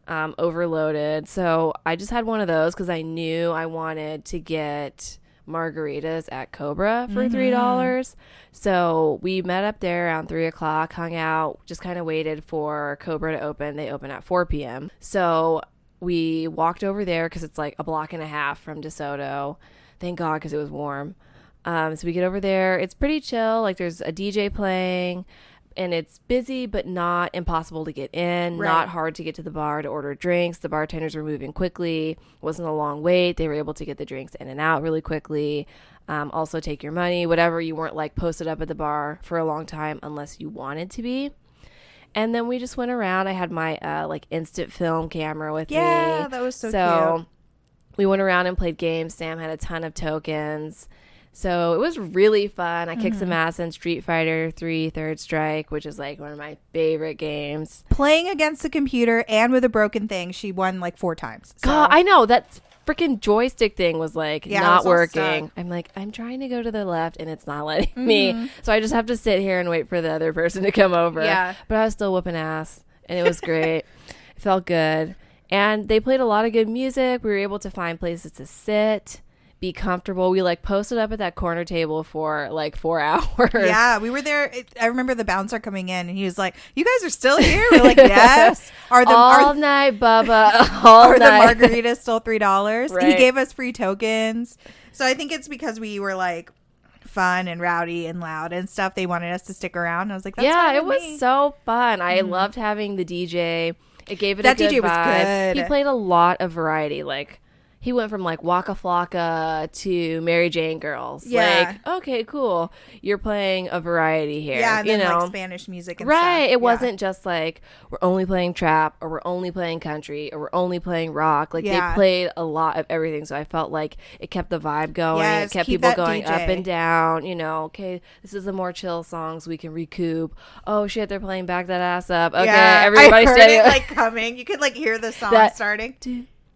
um, overloaded. So I just had one of those because I knew I wanted to get margaritas at Cobra for three dollars. So we met up there around three o'clock, hung out, just kind of waited for Cobra to open. They open at four p.m. So we walked over there because it's like a block and a half from DeSoto. Thank God because it was warm. Um, so we get over there. It's pretty chill. Like there's a DJ playing, and it's busy but not impossible to get in. Right. Not hard to get to the bar to order drinks. The bartenders were moving quickly. Wasn't a long wait. They were able to get the drinks in and out really quickly. Um, also take your money, whatever. You weren't like posted up at the bar for a long time unless you wanted to be. And then we just went around. I had my uh, like instant film camera with me. Yeah, that was so cute. we went around and played games. Sam had a ton of tokens. So it was really fun. I kicked some Mm-hmm. ass in Street Fighter 3 Third Strike, which is like one of my favorite games. Playing against the computer and with a broken thing, she won like four times. So, God, I know that freaking joystick thing was like Yeah, not was working. I'm like, I'm trying to go to the left and it's not letting me. So I just have to sit here and wait for the other person to come over. Yeah. But I was still whooping ass and it was great. it felt good. And they played a lot of good music. We were able to find places to sit, be comfortable. We like posted up at that corner table for like four hours. yeah, we were there. I remember the bouncer coming in, and he was like, "You guys are still here?" We're like, "Yes." Are the all are, night, Bubba. All are the margaritas still three dollars? He gave us free tokens. So I think it's because we were like fun and rowdy and loud and stuff. They wanted us to stick around. I was like, That's yeah, it was me. so fun. I mm-hmm. loved having the DJ It gave it That a good DJ was vibe. good. He played a lot of variety. Like he went from like Waka Flocka to Mary Jane Girls. Yeah. Like, okay, cool. You're playing a variety here. Yeah, and you then know. like Spanish music and Right. stuff. It Yeah. wasn't just like we're only playing trap or we're only playing country or we're only playing rock. Like Yeah. they played a lot of everything. So I felt like it kept the vibe going. Yes, it kept people going up and down. You know, okay, this is a more chill song so we can recoup. Oh shit, they're playing back that ass up. Okay, yeah, everybody's I heard it like coming. You could like hear the song That- starting.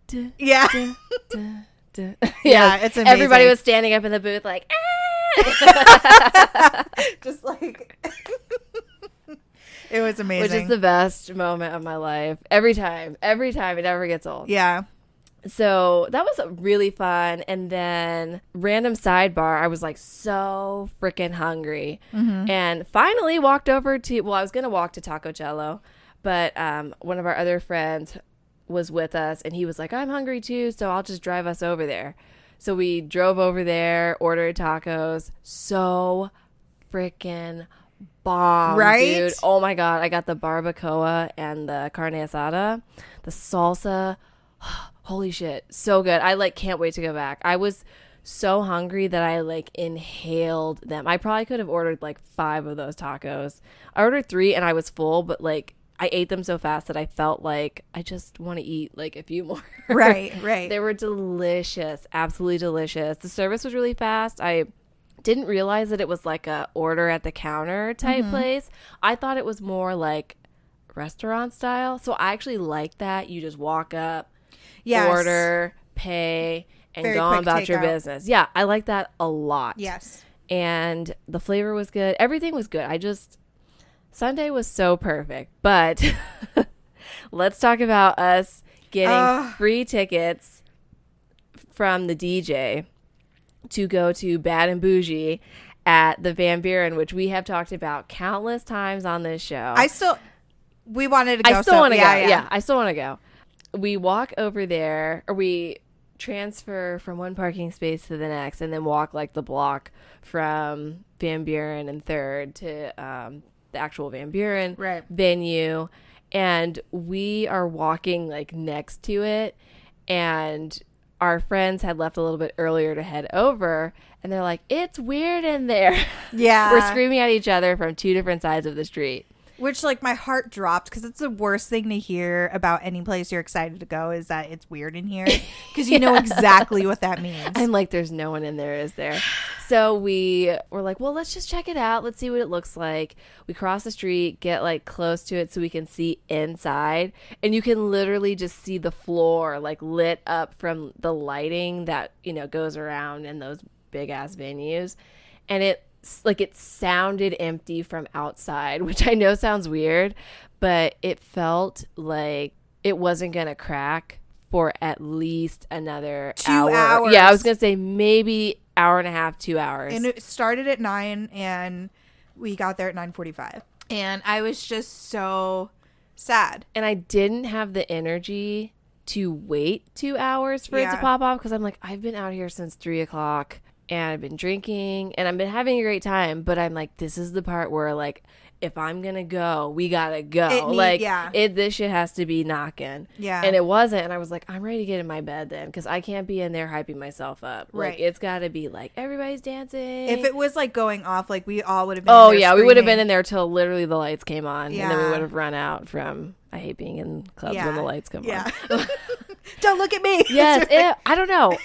Du- Yeah. du- du- du. Yeah, it's amazing. Everybody was standing up in the booth like, ah! Just like it was amazing. which is the best moment of my life. Every time, every time, it never gets old. yeah. So that was really fun. And then random sidebar, I was like so freaking hungry, and finally walked over to. Well, I was gonna walk to Taco Chelo, but um, one of our other friends was with us, and he was like, "I'm hungry too, so I'll just drive us over there." So we drove over there, ordered tacos. So freaking bomb, Right? dude. Oh my god, I got the barbacoa and the carne asada, the salsa. Holy shit, so good. I like can't wait to go back. I was so hungry that I like inhaled them. I probably could have ordered like 5 of those tacos. I ordered 3 and I was full, but like I ate them so fast that I felt like I just want to eat like a few more. Right, right. They were delicious, absolutely delicious. The service was really fast. I didn't realize that it was like a order at the counter type Mm-hmm. place. I thought it was more like restaurant style. So I actually like that. You just walk up, Yes. order, pay, and Very go on about your takeout. business. Yeah, I like that a lot. Yes. And the flavor was good. Everything was good. I just Sunday was so perfect. But let's talk about us getting Ugh. free tickets from the DJ to go to Bad and Bougie at the Van Buren, which we have talked about countless times on this show. I still we wanted to go. I still so- want to yeah, go. Yeah. I still want to go. We walk over there, or we transfer from one parking space to the next, and then walk like the block from Van Buren and Third to um, the actual Van Buren Right. venue. And we are walking like next to it, and our friends had left a little bit earlier to head over, and they're like, "It's weird in there." Yeah. We're screaming at each other from two different sides of the street. Which like my heart dropped because it's the worst thing to hear about any place you're excited to go is that it's weird in here because you know exactly what that means. I'm like, there's no one in there, is there? So we were like, well, let's just check it out. Let's see what it looks like. We cross the street, get like close to it so we can see inside. And you can literally just see the floor like lit up from the lighting that, you know, goes around in those big ass venues. And it, like, it sounded empty from outside, which I know sounds weird, but it felt like it wasn't going to crack for at least another Two hour. Yeah, I was gonna say maybe hour and a half, two hours. and it started at nine and we got there at 9.45 and i was just so sad. And I didn't have the energy to wait two hours for it to pop off because I'm like, I've been out here since three o'clock and I've been drinking and I've been having a great time, but I'm like, this is the part where like, if I'm gonna go, we gotta go. Need- like, yeah. it this shit has to be knocking. Yeah. and it wasn't, and I was like, I'm ready to get in my bed then because I can't be in there hyping myself up. Like, Right. it's got to be like everybody's dancing. if it was like going off like we all would have been Oh in there yeah, we would have been in there till literally the lights came on, and then we would have run out from. I hate being in clubs when the lights come yeah on. don't look at me yes, it, I don't know.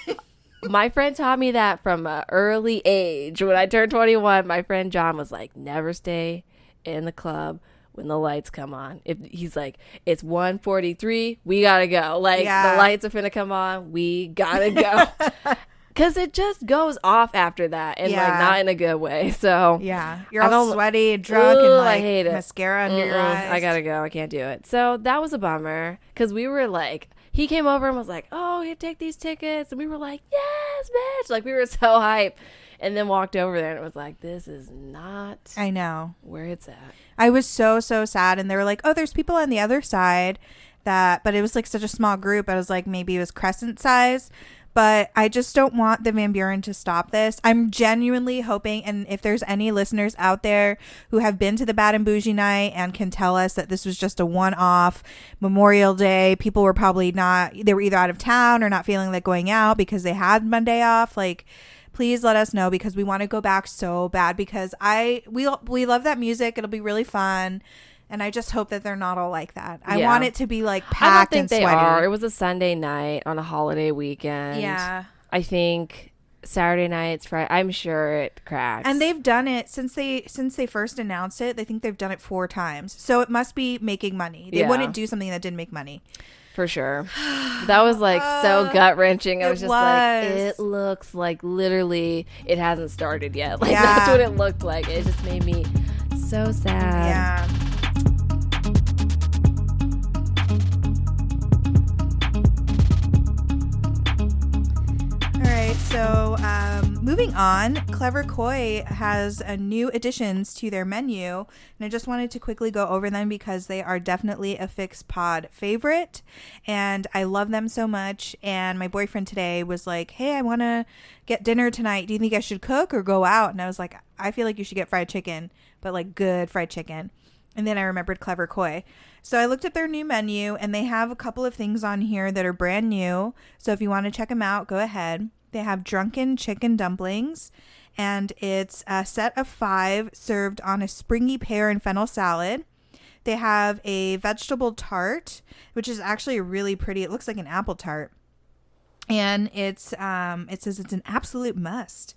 My friend taught me that from an early age. When I turned 21, my friend John was like, "Never stay in the club when the lights come on." If he's like, "It's 1:43, we gotta go." Like Yeah. the lights are finna come on, we gotta go. Cause it just goes off after that, and like not in a good way. So yeah you're I all sweaty and drunk Ooh, and I like hate it. mascara under your Mm-mm, eyes I gotta go. I can't do it. So that was a bummer because we were like, he came over and was like, "Oh, you take these tickets," and we were like, "Yes, bitch!" Like we were so hype, and then walked over there and it was like, "This is not i know where it's at." I was so so sad, and they were like, "Oh, there's people on the other side," that, but it was like such a small group. I was like, maybe it was crescent size. But I just don't want the Van Buren to stop this. I'm genuinely hoping, and if there's any listeners out there who have been to the Bad and Bougie night and can tell us that this was just a one off Memorial Day, people were probably not, they were either out of town or not feeling like going out because they had Monday off. Like, please let us know because we want to go back so bad because I we we love that music. It'll be really fun. And I just hope that they're not all like that. I Yeah. want it to be like packed I don't think and they sweaty. are. It was a Sunday night on a holiday weekend. yeah. I think Saturday nights, Friday. I'm sure it cracks. And they've done it since they since they first announced it. They think they've done it four times, so it must be making money. They Yeah. wouldn't do something that didn't make money. for sure. That was like so Uh, gut wrenching. I was just like, it looks like literally it hasn't started yet. Like Yeah. that's what it looked like. It just made me so sad. Yeah. Right, so um, moving on, Clever Koi has uh, new additions to their menu, and I just wanted to quickly go over them because they are definitely a Fix pod favorite, and I love them so much. And my boyfriend today was like, "Hey, I want to get dinner tonight. Do you think I should cook or go out?" And I was like, "I feel like you should get fried chicken, but like good fried chicken." And then I remembered Clever Koi. So I looked at their new menu and they have a couple of things on here that are brand new. So if you want to check them out, go ahead. They have drunken chicken dumplings and it's a set of five served on a springy pear and fennel salad. They have a vegetable tart, which is actually really pretty. It looks like an apple tart. And it's um it says it's an absolute must.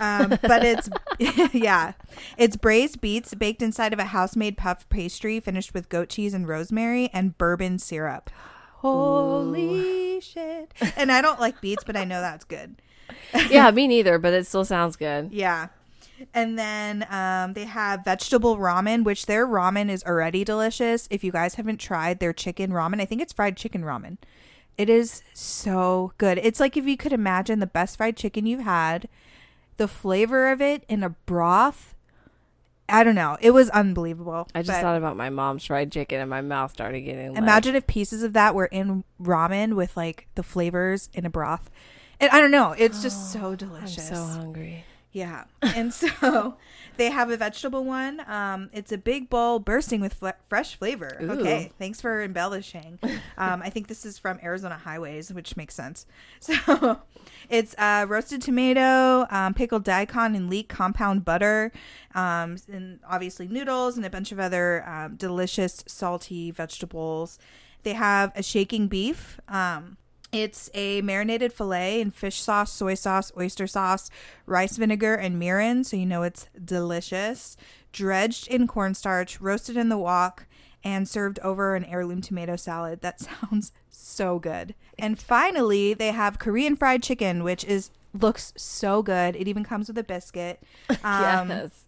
Um, but it's yeah. It's braised beets baked inside of a house-made puff pastry finished with goat cheese and rosemary and bourbon syrup. Holy shit. And I don't like beets, but I know that's good. yeah, me neither, but it still sounds good. Yeah. And then um, they have vegetable ramen, which their ramen is already delicious. If you guys haven't tried their chicken ramen, I think it's fried chicken ramen. It is so good. It's like if you could imagine the best fried chicken you've had, the flavor of it in a broth. I don't know. It was unbelievable. I just thought about my mom's fried chicken and my mouth started getting like, imagine if pieces of that were in ramen with like the flavors in a broth. And I don't know. It's just so delicious. I'm so hungry. Yeah. And so they have a vegetable one. Um, it's a big bowl bursting with fle- fresh flavor. Ooh. Okay. Thanks for embellishing. Um, I think this is from Arizona Highways, which makes sense. So it's uh, roasted tomato, um, pickled daikon, and leek compound butter, um, and obviously noodles and a bunch of other um, delicious salty vegetables. They have a shaking beef. Um, it's a marinated filet in fish sauce, soy sauce, oyster sauce, rice vinegar, and mirin, so you know it's delicious. Dredged in cornstarch, roasted in the wok, and served over an heirloom tomato salad. That sounds so good. And finally, they have Korean fried chicken, which is looks so good. It even comes with a biscuit. Um, yes.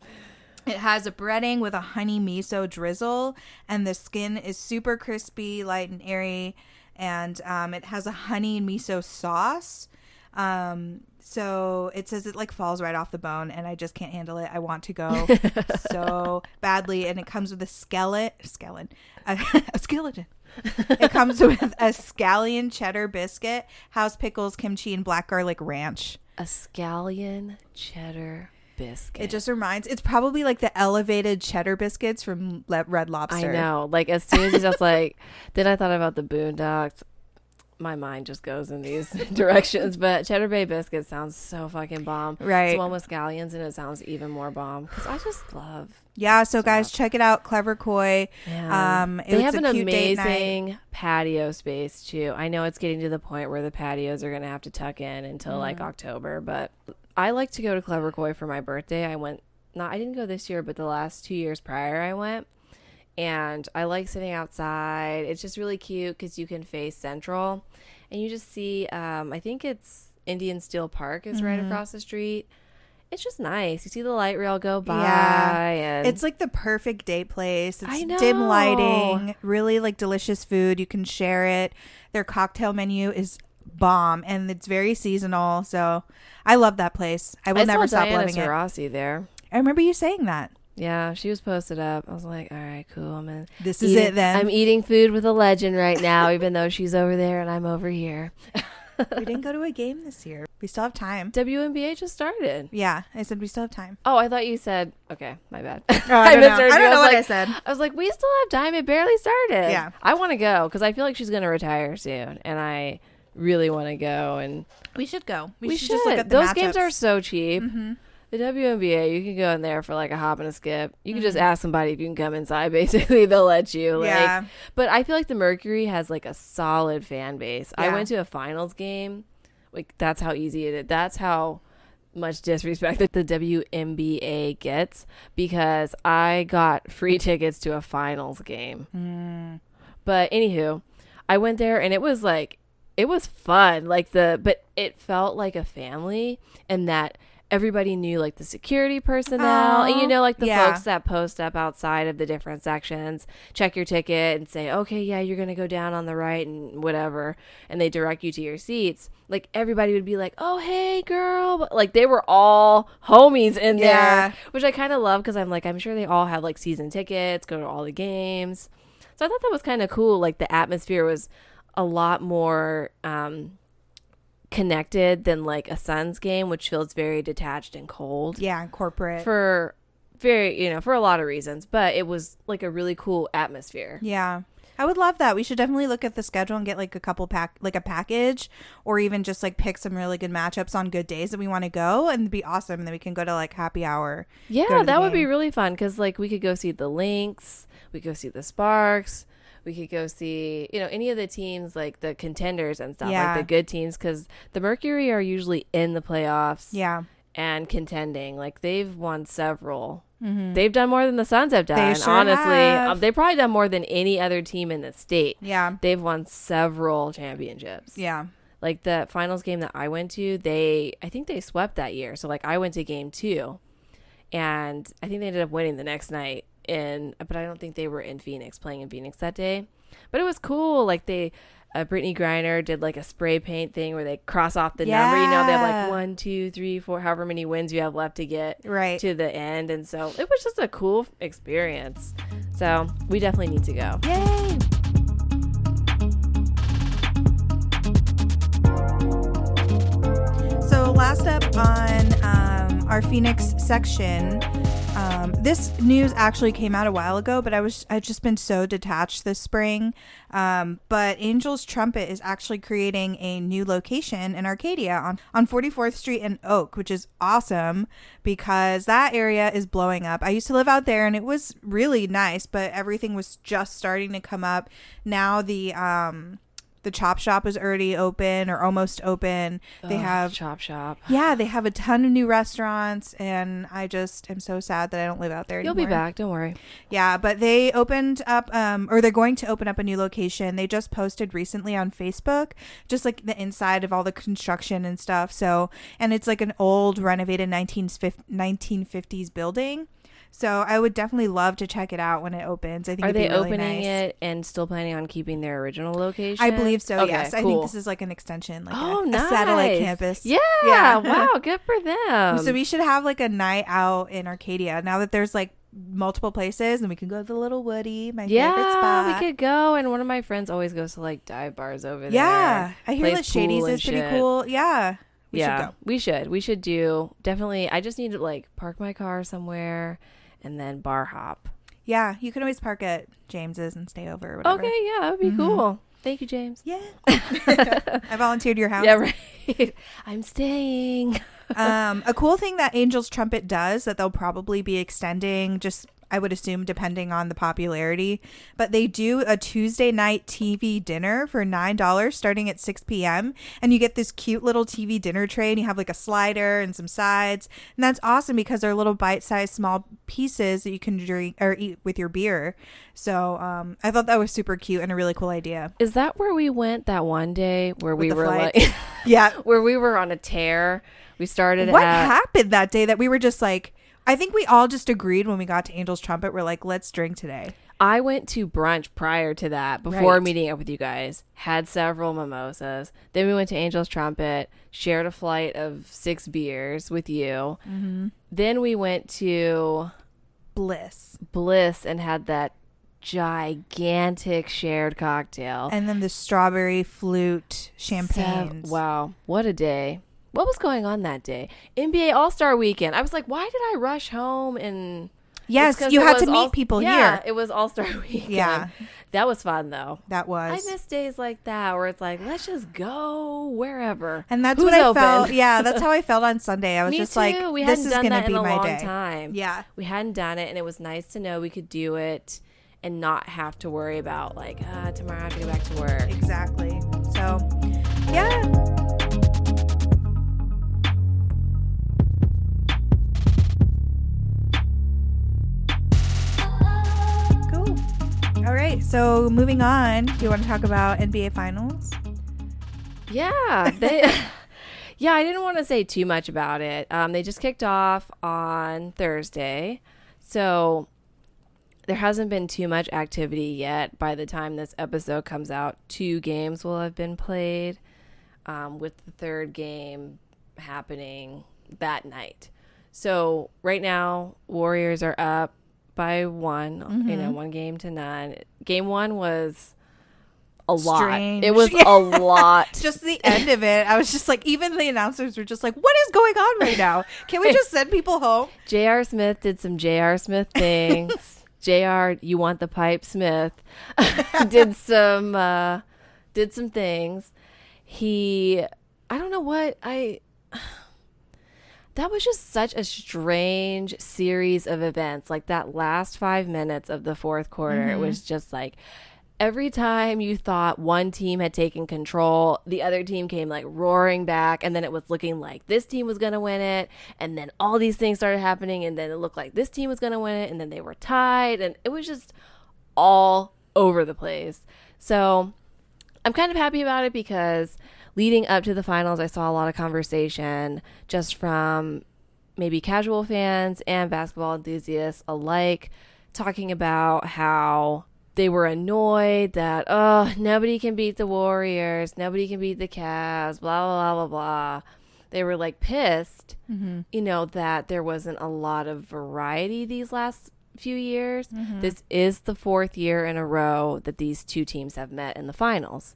it has a breading with a honey miso drizzle, and the skin is super crispy, light, and airy. And um, it has a honey and miso sauce. Um, so it says it like falls right off the bone, and I just can't handle it. I want to go so badly, and it comes with a skeleton, skeleton, a, a skeleton. it comes with a scallion cheddar biscuit, house pickles, kimchi, and black garlic ranch. A scallion cheddar biscuit. It just reminds. It's probably like the elevated cheddar biscuits from Le- Red lobster I know. Like as soon as he's just like, then I thought about the Boondocks. My mind just goes in these directions. But Cheddar Bay biscuit sounds so fucking bomb. Right. It's one with scallions and it sounds even more bomb because I just love. Yeah. So guys, check it out. Clever Koi. Man. Um, they it's have an cute date night. amazing patio space too. I know it's getting to the point where the patios are going to have to tuck in until like Mm. October, but I like to go to Clever Koi for my birthday. I went not I didn't go this year, but the last 2 years prior I went. And I like sitting outside. It's just really cute cuz you can face central and you just see um I think it's Indian Steele Park is right Mm-hmm. across the street. It's just nice. You see the light rail go by Yeah. It's like the perfect date place. It's dim lighting, really like delicious food. You can share it. Their cocktail menu is bomb and it's very seasonal. So I love that place. I will I never stop Diana loving it. Taurasi there. I remember you saying that. Yeah, she was posted up. I was like, all right, cool. I'm in. This is it then. I'm eating food with a legend right now, even though she's over there and I'm over here. we didn't go to a game this year. We still have time. WNBA just started. Yeah, I said we still have time. Oh, I thought you said. Okay, my bad. Oh, I don't know. I don't know what I said. I was like, we still have time. It barely started. Yeah. I want to go because I feel like she's going to retire soon, and I really want to go. And We should go. we, should. Those games are so cheap. hmm The WNBA, you can go in there for like a hop and a skip. You can just Mhm. ask somebody if you can come inside. Basically, they'll let you. Like, Yeah. But I feel like the Mercury has like a solid fan base. Yeah. I went to a finals game. Like that's how easy it is. That's how much disrespect that the WNBA gets because I got free tickets to a finals game. Mm. But anywho, I went there and it was like it was fun. Like the but it felt like a family and that everybody knew like the security personnel and you know like the yeah. folks that post up outside of the different sections, check your ticket and say, "Okay, yeah, you're going to go down on the right and whatever." And they direct you to your seats. Like everybody would be like, "Oh, hey, girl." But, Like they were all homies in Yeah. there, which I kind of love cuz I'm like I'm sure they all have like season tickets, go to all the games. So I thought that was kind of cool. Like the atmosphere was a lot more um, connected than like a Suns game, which feels very detached and cold Yeah, corporate. for very, you know, for a lot of reasons. But it was like a really cool atmosphere. yeah. I would love that. We should definitely look at the schedule and get like a couple pack like a package or even just like pick some really good matchups on good days that we want to go and be awesome and then we can go to like happy hour. Yeah, that would be really fun because like we could go see the Lynx, we could go see the Sparks. We could go see, you know, any of the teams like the contenders and stuff, Yeah. like the good teams, because the Mercury are usually in the playoffs. Yeah. and contending. Like they've won several. Mhm. They've done more than the Suns have done. sure honestly, um, they've probably done more than any other team in the state. Yeah. They've won several championships. Yeah. Like the finals game that I went to, they I think they swept that year. So like I went to game two, and I think they ended up winning the next night. In but I don't think they were in Phoenix playing in Phoenix that day. But it was cool. Like they. Uh, Brittney Griner did like a spray paint thing where they cross off the number. You know, they have like one, two, three, four, however many wins you have left to get Right. to the end and so it was just a cool experience so we definitely need to go Yay. So last up on um, our Phoenix section, um, this news actually came out a while ago, but I was I've just been so detached this spring. Um, but Angel's Trumpet is actually creating a new location in Arcadia on on 44th Street and Oak, which is awesome because that area is blowing up. I used to live out there and it was really nice, but everything was just starting to come up. Now the um the chop shop is already open or almost open. They Ugh, have chop shop yeah, they have a ton of new restaurants, and I just am so sad that I don't live out there anymore. you'll anymore. be back don't worry Yeah, but they opened up, um, or they're going to open up a new location. They just posted recently on Facebook, just like the inside of all the construction and stuff. So, and it's like an old renovated 1950s 1950s building. So I would definitely love to check it out when it opens. I think are they really opening nice. it and still planning on keeping their original location I believe so. Okay, yes, I think this is like an extension, like oh a, a satellite campus. yeah, Yeah. wow good for them so we should have like a night out in Arcadia now that there's like multiple places, and we can go to the Little Woody, my favorite yeah spot. we could go and one of my friends always goes to like dive bars over there Yeah, I hear that Shady's is pretty cool. Yeah, we yeah, should go. we should. We should do definitely. I just need to like park my car somewhere and then bar hop. Yeah, you can always park at James's and stay over. Or whatever. Okay, yeah, that would be Mhm. cool. Thank you, James. Yeah, I volunteered your house. Yeah, right. I'm staying. um, a cool thing that Angel's Trumpet does that they'll probably be extending, just I would assume depending on the popularity, but they do a Tuesday night TV dinner for nine dollars starting at six p.m. and you get this cute little TV dinner tray and you have like a slider and some sides, and that's awesome because they're little bite-sized small pieces that you can drink or eat with your beer. So um, I thought that was super cute and a really cool idea. Is that where we went that one day where we were flights? like, Yeah, where we were on a tear? We started what at happened that day that we were just like i think we all just agreed when we got to angel's trumpet we're like let's drink today I went to brunch prior to that before Right. meeting up with you guys. Had several mimosas. Then we went to Angel's Trumpet, shared a flight of six beers with you. mm-hmm. Then we went to bliss. bliss and had that gigantic shared cocktail. And then the strawberry flute champagne. Sev- wow, what a day. What was going on that day? NBA All Star Weekend. I was like, why did I rush home and Yes, you had to meet all- people yeah, here. it was All Star Weekend. Yeah. that was fun though. That was. I miss days like that where it's like, let's just go wherever. and that's Who's what I open? felt. Yeah, that's how I felt on Sunday. I was just too. like, we this hadn't is going to be my long day. time. Yeah. we hadn't done it, and it was nice to know we could do it and not have to worry about like, ah, tomorrow I have to go back to work. Exactly. So, yeah. All right. So, moving on, do you want to talk about NBA Finals? Yeah, they. yeah, I didn't want to say too much about it. Um, they just kicked off on Thursday, so there hasn't been too much activity yet. By the time this episode comes out, two games will have been played, um, with the third game happening that night. So right now, Warriors are up by one. You know, one game to none. Game one was. A lot. Strange. It was a lot. Just the end of it, I was just like, even the announcers were just like, what is going on right now? Can we just send people home? J.R. Smith did some J.R. Smith things. J.R. You want the pipe Smith did some uh, did some things. He I don't know what I that was just such a strange series of events. Like that last 5 minutes of the fourth quarter it was mm-hmm. just like every time you thought one team had taken control, the other team came like roaring back, and then it was looking like this team was going to win it. And then all these things started happening, and then it looked like this team was going to win it, and then they were tied, and it was just all over the place. So I'm kind of happy about it because leading up to the finals, I saw a lot of conversation just from maybe casual fans and basketball enthusiasts alike talking about how they were annoyed that oh nobody can beat the Warriors, nobody can beat the Cavs, blah blah blah blah blah. They were like pissed, mm-hmm. you know, that there wasn't a lot of variety these last few years. Mm-hmm. This is the fourth year in a row that these two teams have met in the finals,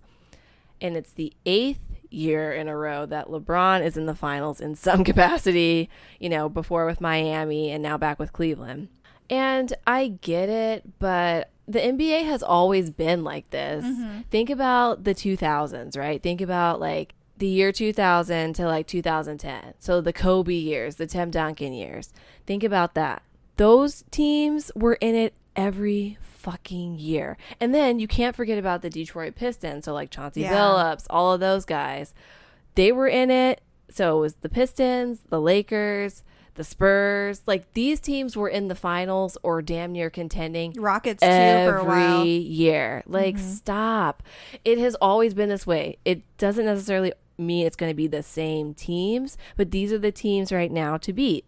and it's the eighth year in a row that LeBron is in the finals in some capacity. You know, before with Miami and now back with Cleveland. And I get it, but the NBA has always been like this. Mm-hmm. Think about the 2000s, right? Think about like the year 2000 to like 2010. So the Kobe years, the Tim Duncan years. Think about that. Those teams were in it every fucking year. And then you can't forget about the Detroit Pistons. So like Chauncey Yeah. Billups, all of those guys. They were in it. So it was the Pistons, the Lakers, the Spurs. Like these teams were in the finals or damn near contending Rockets too every for a while. year. Like, mm-hmm. stop. It has always been this way. It doesn't necessarily mean it's going to be the same teams, but these are the teams right now to beat.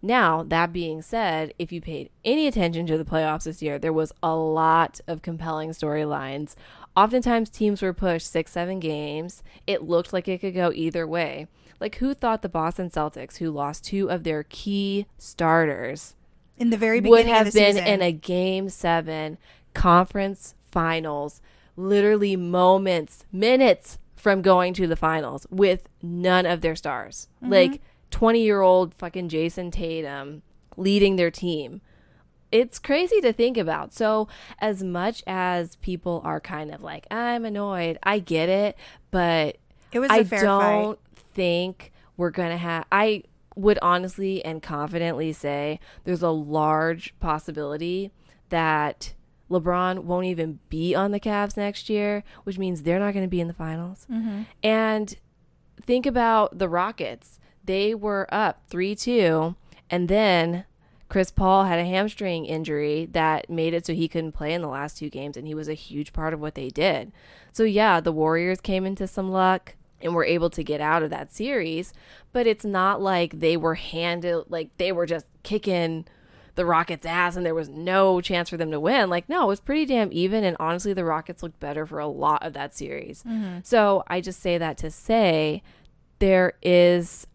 Now, that being said, if you paid any attention to the playoffs this year, there was a lot of compelling storylines. Oftentimes, teams were pushed six, seven games. It looked like it could go either way. Like, who thought the Boston Celtics, who lost two of their key starters, In the very beginning would have been season. in a game seven conference finals, literally moments, minutes from going to the finals with none of their stars. Mm-hmm. Like 20 year old fucking Jayson Tatum leading their team. It's crazy to think about. So, as much as people are kind of like, I'm annoyed, I get it, but It was I don't fight. think we're gonna have. I would honestly and confidently say there's a large possibility that LeBron won't even be on the Cavs next year, which means they're not going to be in the finals. Mm-hmm. And think about the Rockets. They were up 3 2, and then Chris Paul had a hamstring injury that made it so he couldn't play in the last two games, and he was a huge part of what they did. So, yeah, the Warriors came into some luck and were able to get out of that series, but it's not like they were handed, like they were just kicking the Rockets' ass and there was no chance for them to win. Like, no, it was pretty damn even. And honestly, the Rockets looked better for a lot of that series. Mm-hmm. So I just say that to say there is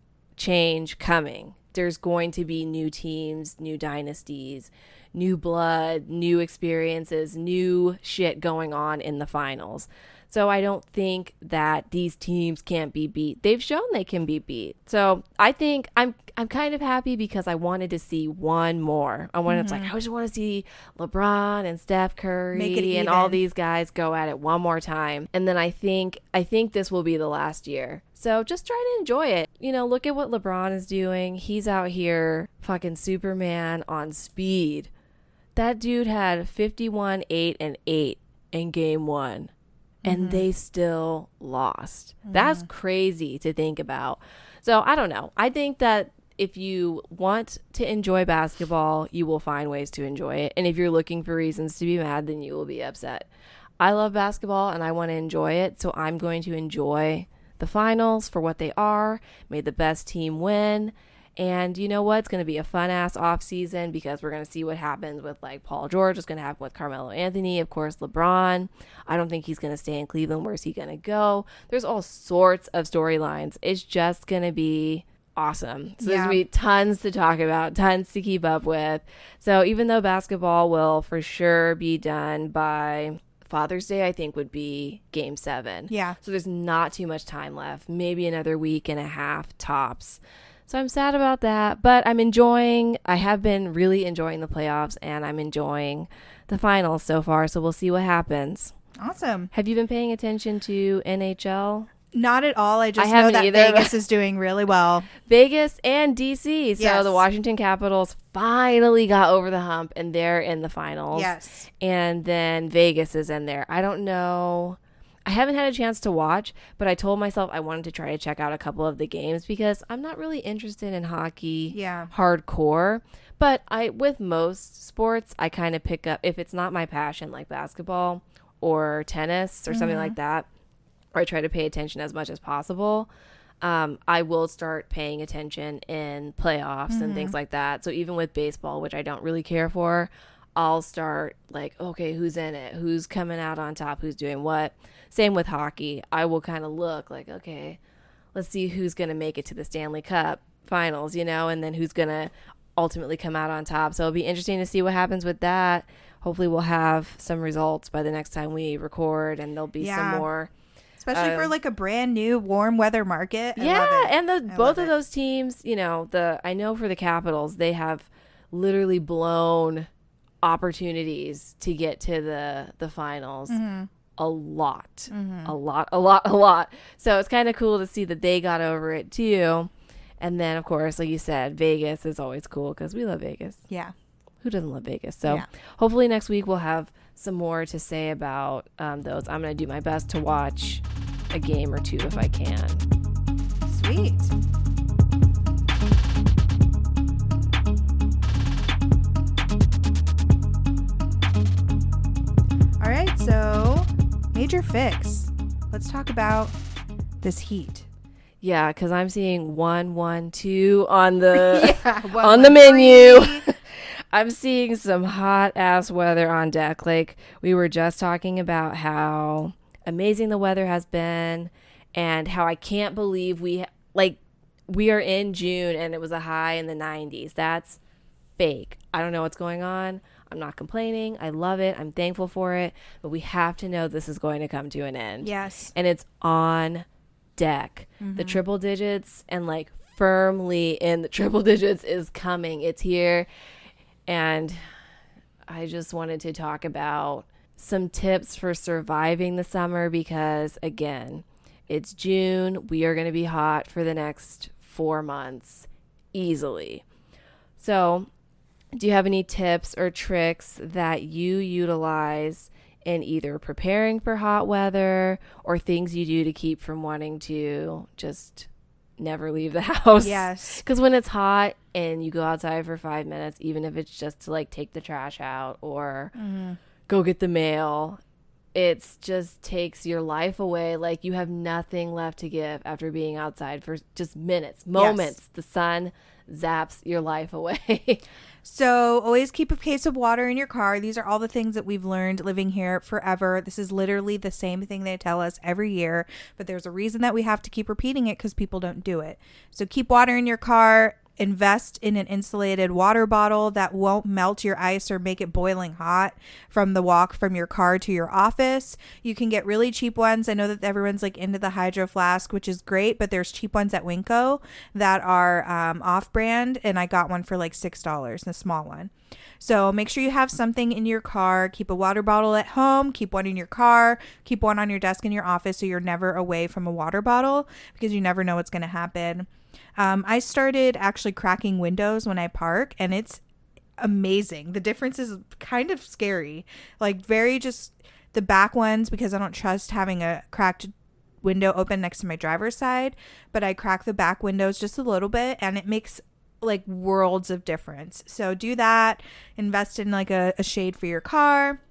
change coming. there's going to be new teams, new dynasties, new blood, new experiences, new shit going on in the finals. So I don't think that these teams can't be beat. They've shown they can be beat. So I think I'm I'm kind of happy because I wanted to see one more. I wanted mm-hmm. like I just want to see LeBron and Steph Curry and all these guys go at it one more time. And then I think I think this will be the last year. So just try to enjoy it. You know, look at what LeBron is doing. He's out here fucking Superman on speed. That dude had 51 8 and 8 in game 1 and mm-hmm. they still lost. Mm-hmm. That's crazy to think about. So I don't know. I think that if you want to enjoy basketball, you will find ways to enjoy it. And if you're looking for reasons to be mad, then you will be upset. I love basketball and I want to enjoy it. So I'm going to enjoy the finals for what they are. May the best team win. And you know what? It's going to be a fun ass off season because we're going to see what happens with like Paul George. What's going to happen with Carmelo Anthony? Of course, LeBron. I don't think he's going to stay in Cleveland. Where's he going to go? There's all sorts of storylines. It's just going to be awesome. So yeah. there's going to be tons to talk about, tons to keep up with. So even though basketball will for sure be done by Father's Day, I think would be game seven. Yeah. So there's not too much time left. Maybe another week and a half tops. So I'm sad about that, but I'm enjoying, I have been really enjoying the playoffs and I'm enjoying the finals so far. So we'll see what happens. Awesome. Have you been paying attention to NHL? Not at all. I just I know that either, Vegas is doing really well. Vegas and DC. So yes. the Washington Capitals finally got over the hump and they're in the finals. Yes. And then Vegas is in there. I don't know I haven't had a chance to watch, but I told myself I wanted to try to check out a couple of the games because I'm not really interested in hockey yeah. hardcore. But I with most sports, I kind of pick up if it's not my passion like basketball or tennis or mm-hmm. something like that, or I try to pay attention as much as possible. Um, I will start paying attention in playoffs mm-hmm. and things mm-hmm. like that. So even with baseball, which I don't really care for, I'll start like, okay, who's in it? Who's coming out on top? Who's doing what? Same with hockey. I will kind of look like, okay, let's see who's going to make it to the Stanley Cup finals, you know, and then who's going to ultimately come out on top. So it'll be interesting to see what happens with that. Hopefully, we'll have some results by the next time we record, and there'll be yeah. some more. Especially um, for like a brand new warm weather market. I yeah, and the I both of it. those teams, you know, the I know for the Capitals, they have literally blown opportunities to get to the the finals. Mm-hmm a lot, mm-hmm. a lot, a lot, a lot. So it's kind of cool to see that they got over it too. And then, of course, like you said, Vegas is always cool because we love Vegas. Yeah. Who doesn't love Vegas? So yeah. hopefully next week we'll have some more to say about um, those. I'm going to do my best to watch a game or two if I can. Sweet. All right, so major fix. Let's talk about this heat. Yeah, because I'm seeing one, one, two on the yeah, one, on the menu. I'm seeing some hot ass weather on deck. Like we were just talking about how amazing the weather has been, and how I can't believe we like we are in June and it was a high in the 90s. That's fake. I don't know what's going on. I'm not complaining. I love it. I'm thankful for it. But we have to know this is going to come to an end. Yes. And it's on deck. Mm-hmm. The triple digits and like firmly in the triple digits is coming. It's here. And I just wanted to talk about some tips for surviving the summer because, again, it's June. We are going to be hot for the next four months easily. So, do you have any tips or tricks that you utilize in either preparing for hot weather or things you do to keep from wanting to just never leave the house? Yes. Because when it's hot and you go outside for five minutes, even if it's just to like take the trash out or mm-hmm. Go get the mail, it just takes your life away. Like you have nothing left to give after being outside for just minutes, moments. Yes. The sun zaps your life away. So always keep a case of water in your car. These are all the things that we've learned living here forever. This is literally the same thing they tell us every year, but there's a reason that we have to keep repeating it because people don't do it. So keep water in your car. Invest in an insulated water bottle that won't melt your ice or make it boiling hot from the walk from your car to your office. You can get really cheap ones. I know that everyone's like into the hydro flask, which is great, but there's cheap ones at Winco that are um, off brand, and I got one for like $6, the small one. So make sure you have something in your car. Keep a water bottle at home, keep one in your car, keep one on your desk in your office so you're never away from a water bottle because you never know what's going to happen. Um, I started actually cracking windows when I park, and it's amazing. The difference is kind of scary. Like, very just the back ones because I don't trust having a cracked window open next to my driver's side, but I crack the back windows just a little bit, and it makes like worlds of difference. So do that. Invest in like a, a shade for your car.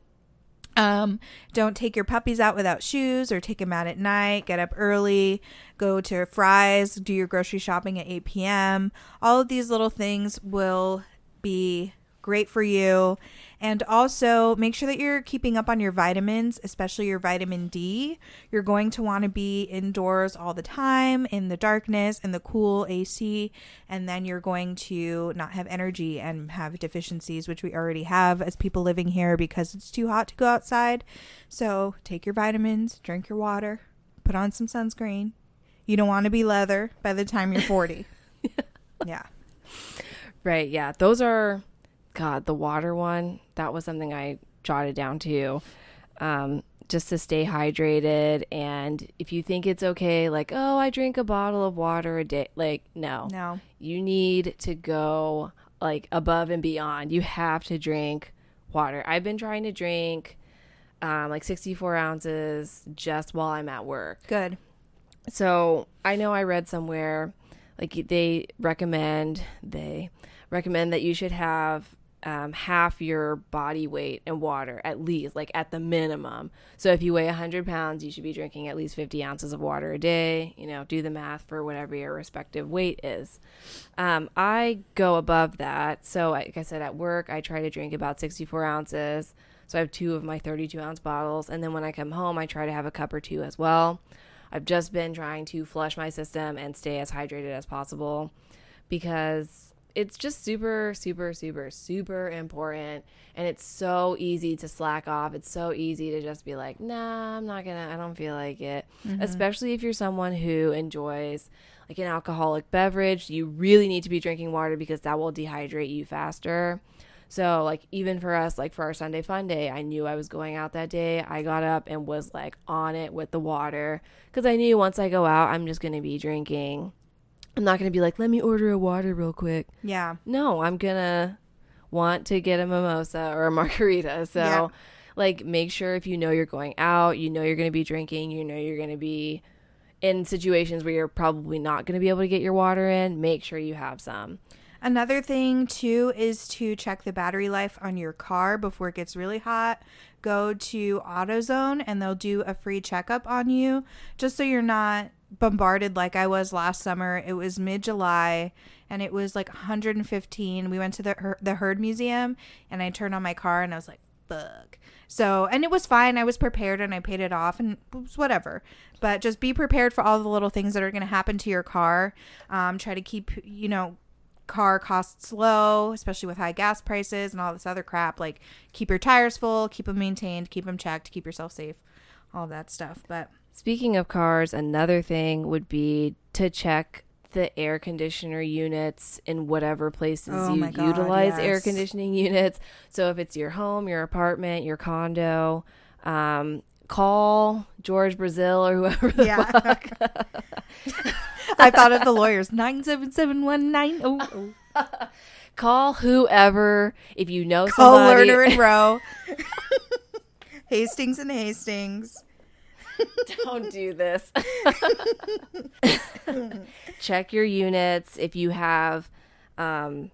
Um, don't take your puppies out without shoes or take them out at night. Get up early, go to Fry's, do your grocery shopping at 8 p.m. All of these little things will be great for you. And also make sure that you're keeping up on your vitamins, especially your vitamin D. You're going to want to be indoors all the time in the darkness and the cool AC, and then you're going to not have energy and have deficiencies, which we already have as people living here because it's too hot to go outside. So take your vitamins, drink your water, put on some sunscreen. You don't want to be leather by the time you're 40. yeah. Right. Yeah. Those are God, the water one, that was something I jotted down too. Um, just to stay hydrated. And if you think it's okay, like, oh, I drink a bottle of water a day, like, no. No. You need to go like above and beyond. You have to drink water. I've been trying to drink um, like 64 ounces just while I'm at work. Good. So I know I read somewhere like they recommend, they recommend that you should have um, half your body weight in water at least like at the minimum. So if you weigh 100 pounds you should be drinking at least 50 ounces of water a day you know do the math for whatever your respective weight is. Um, i go above that. So like i said at work i try to drink about 64 ounces. So i have two of my 32 ounce bottles. And then when i come home i try to have a cup or two as well. I've just been trying to flush my system and stay as hydrated as possible because it's just super, super, super, super important. And it's so easy to slack off. It's so easy to just be like, nah, I'm not gonna, I don't feel like it. Mm-hmm. Especially if you're someone who enjoys like an alcoholic beverage, you really need to be drinking water because that will dehydrate you faster. So, like, even for us, like for our Sunday fun day, I knew I was going out that day. I got up and was like on it with the water because I knew once I go out, I'm just going to be drinking I'm not going to be like, let me order a water real quick. Yeah. No, I'm going to want to get a mimosa or a margarita. So, yeah. like, make sure if you know you're going out, you know you're going to be drinking, you know you're going to be in situations where you're probably not going to be able to get your water in, make sure you have some. Another thing, too, is to check the battery life on your car before it gets really hot. Go to AutoZone and they'll do a free checkup on you just so you're not bombarded like I was last summer. It was mid July and it was like 115. We went to the the Heard Museum and I turned on my car and I was like, "Fuck." So, and it was fine. I was prepared and I paid it off and was whatever. But just be prepared for all the little things that are going to happen to your car. Um, try to keep, you know, car costs low, especially with high gas prices and all this other crap. Like, keep your tires full, keep them maintained, keep them checked, keep yourself safe, all that stuff. But Speaking of cars, another thing would be to check the air conditioner units in whatever places oh you God, utilize yes. air conditioning units. So if it's your home, your apartment, your condo, um, call George Brazil or whoever the yeah. fuck. I thought of the lawyers nine seven seven one nine oh. Call whoever if you know Call somebody. Lerner and Rowe. Hastings and Hastings. Don't do this. Check your units if you have. Um,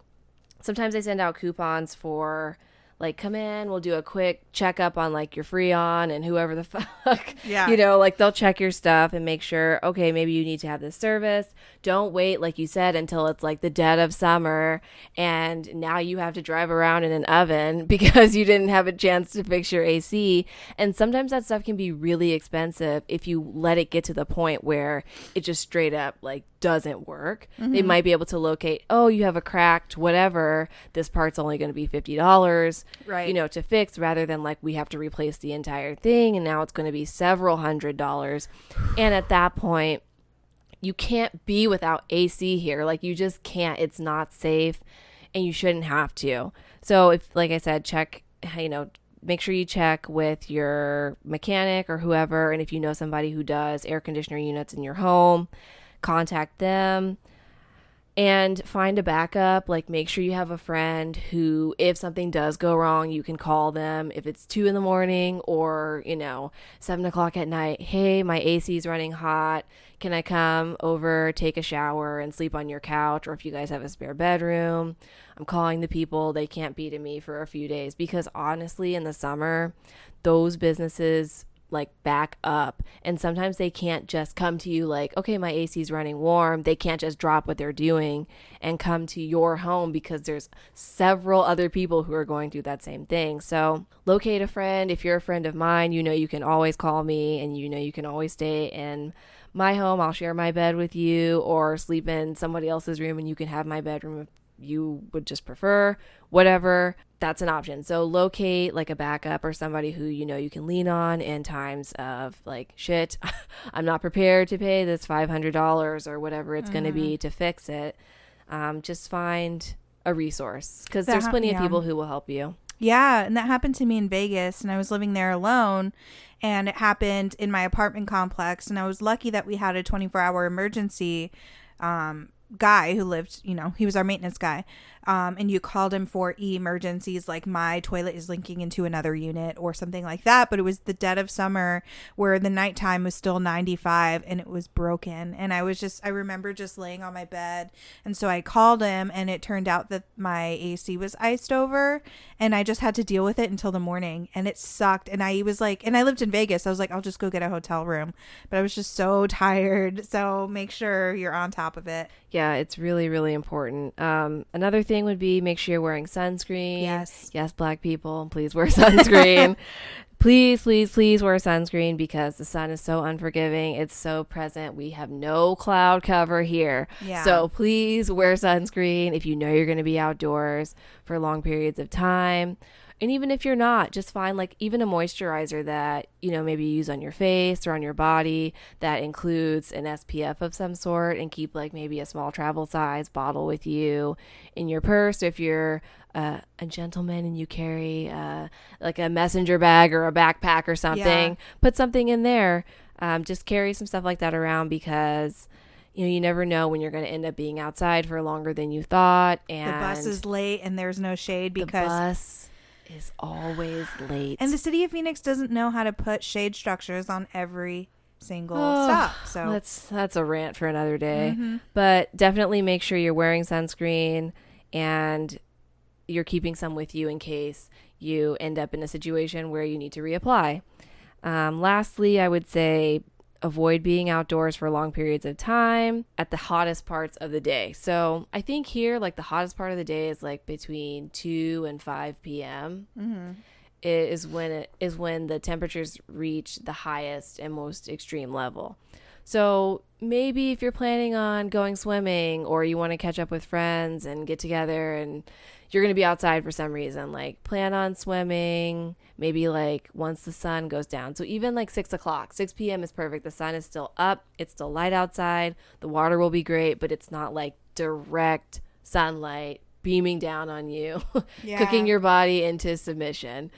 sometimes they send out coupons for like come in we'll do a quick checkup on like your freon and whoever the fuck yeah. you know like they'll check your stuff and make sure okay maybe you need to have this service. Don't wait like you said until it's like the dead of summer and now you have to drive around in an oven because you didn't have a chance to fix your ac and sometimes that stuff can be really expensive if you let it get to the point where it just straight up like doesn't work. They mm-hmm. might be able to locate, oh, you have a cracked whatever. This part's only going to be fifty dollars, Right. You know, to fix rather than like we have to replace the entire thing, and now it's going to be several hundred dollars. And at that point, you can't be without AC here. Like you just can't. It's not safe, and you shouldn't have to. So if, like I said, check. You know, make sure you check with your mechanic or whoever, and if you know somebody who does air conditioner units in your home, contact them and find a backup. Like make sure you have a friend who if something does go wrong you can call them if it's two in the morning or you know seven o'clock at night. Hey my ac is running hot. Can i come over take a shower and sleep on your couch? Or if you guys have a spare bedroom i'm calling the people. They can't be to me for a few days because honestly in the summer those businesses like back up. And sometimes they can't just come to you like okay my AC is running warm. They can't just drop what they're doing and come to your home because there's several other people who are going through that same thing. So locate a friend. If you're a friend of mine you know you can always call me and you know you can always stay in my home. I'll share my bed with you or sleep in somebody else's room and you can have my bedroom you would just prefer, whatever, that's an option. So locate like a backup or somebody who you know you can lean on in times of like shit, I'm not prepared to pay this $500 or whatever it's going to be to fix it. Um, just find a resource because there's hap- plenty yeah. of people who will help you. Yeah, and that happened to me in Vegas, and I was living there alone, and it happened in my apartment complex, and I was lucky that we had a 24 hour emergency um, guy who lived, you know, he was our maintenance guy. Um, and you called him for emergencies like my toilet is linking into another unit or something like that. But it was the dead of summer where the nighttime was still 95 and it was broken. And I was just, I remember just laying on my bed. And so I called him and it turned out that my AC was iced over and I just had to deal with it until the morning. And it sucked. And I was like, and I lived in Vegas. I was like, I'll just go get a hotel room. But I was just so tired. So make sure you're on top of it. Yeah, it's really, really important. Um, another thing would be make sure you're wearing sunscreen. Yes. Yes, black people, please wear sunscreen. please, please, please wear sunscreen because the sun is so unforgiving. It's so present. We have no cloud cover here. Yeah. So please wear sunscreen if you know you're going to be outdoors for long periods of time. And even if you're not, just find like even a moisturizer that, you know, maybe you use on your face or on your body that includes an SPF of some sort and keep like maybe a small travel size bottle with you in your purse. If you're uh, a gentleman and you carry uh, like a messenger bag or a backpack or something, put something in there. Um, just carry some stuff like that around because you know you never know when you're going to end up being outside for longer than you thought and The bus is late and there's no shade the because bus is always late and the city of Phoenix doesn't know how to put shade structures on every single Oh, stop. So that's that's a rant for another day Mhm. but definitely make sure you're wearing sunscreen and you're keeping some with you in case you end up in a situation where you need to reapply um, lastly i would say avoid being outdoors for long periods of time at the hottest parts of the day so i think here like the hottest part of the day is like between 2 and 5 p.m Mhm. is when it is when the temperatures reach the highest and most extreme level. So maybe if you're planning on going swimming or you want to catch up with friends and get together and you're going to be outside for some reason, like plan on swimming maybe like once the sun goes down. So even like six o'clock, 6 p.m. is perfect. The sun is still up, it's still light outside, the water will be great, but it's not like direct sunlight beaming down on you, Yeah. cooking your body into submission.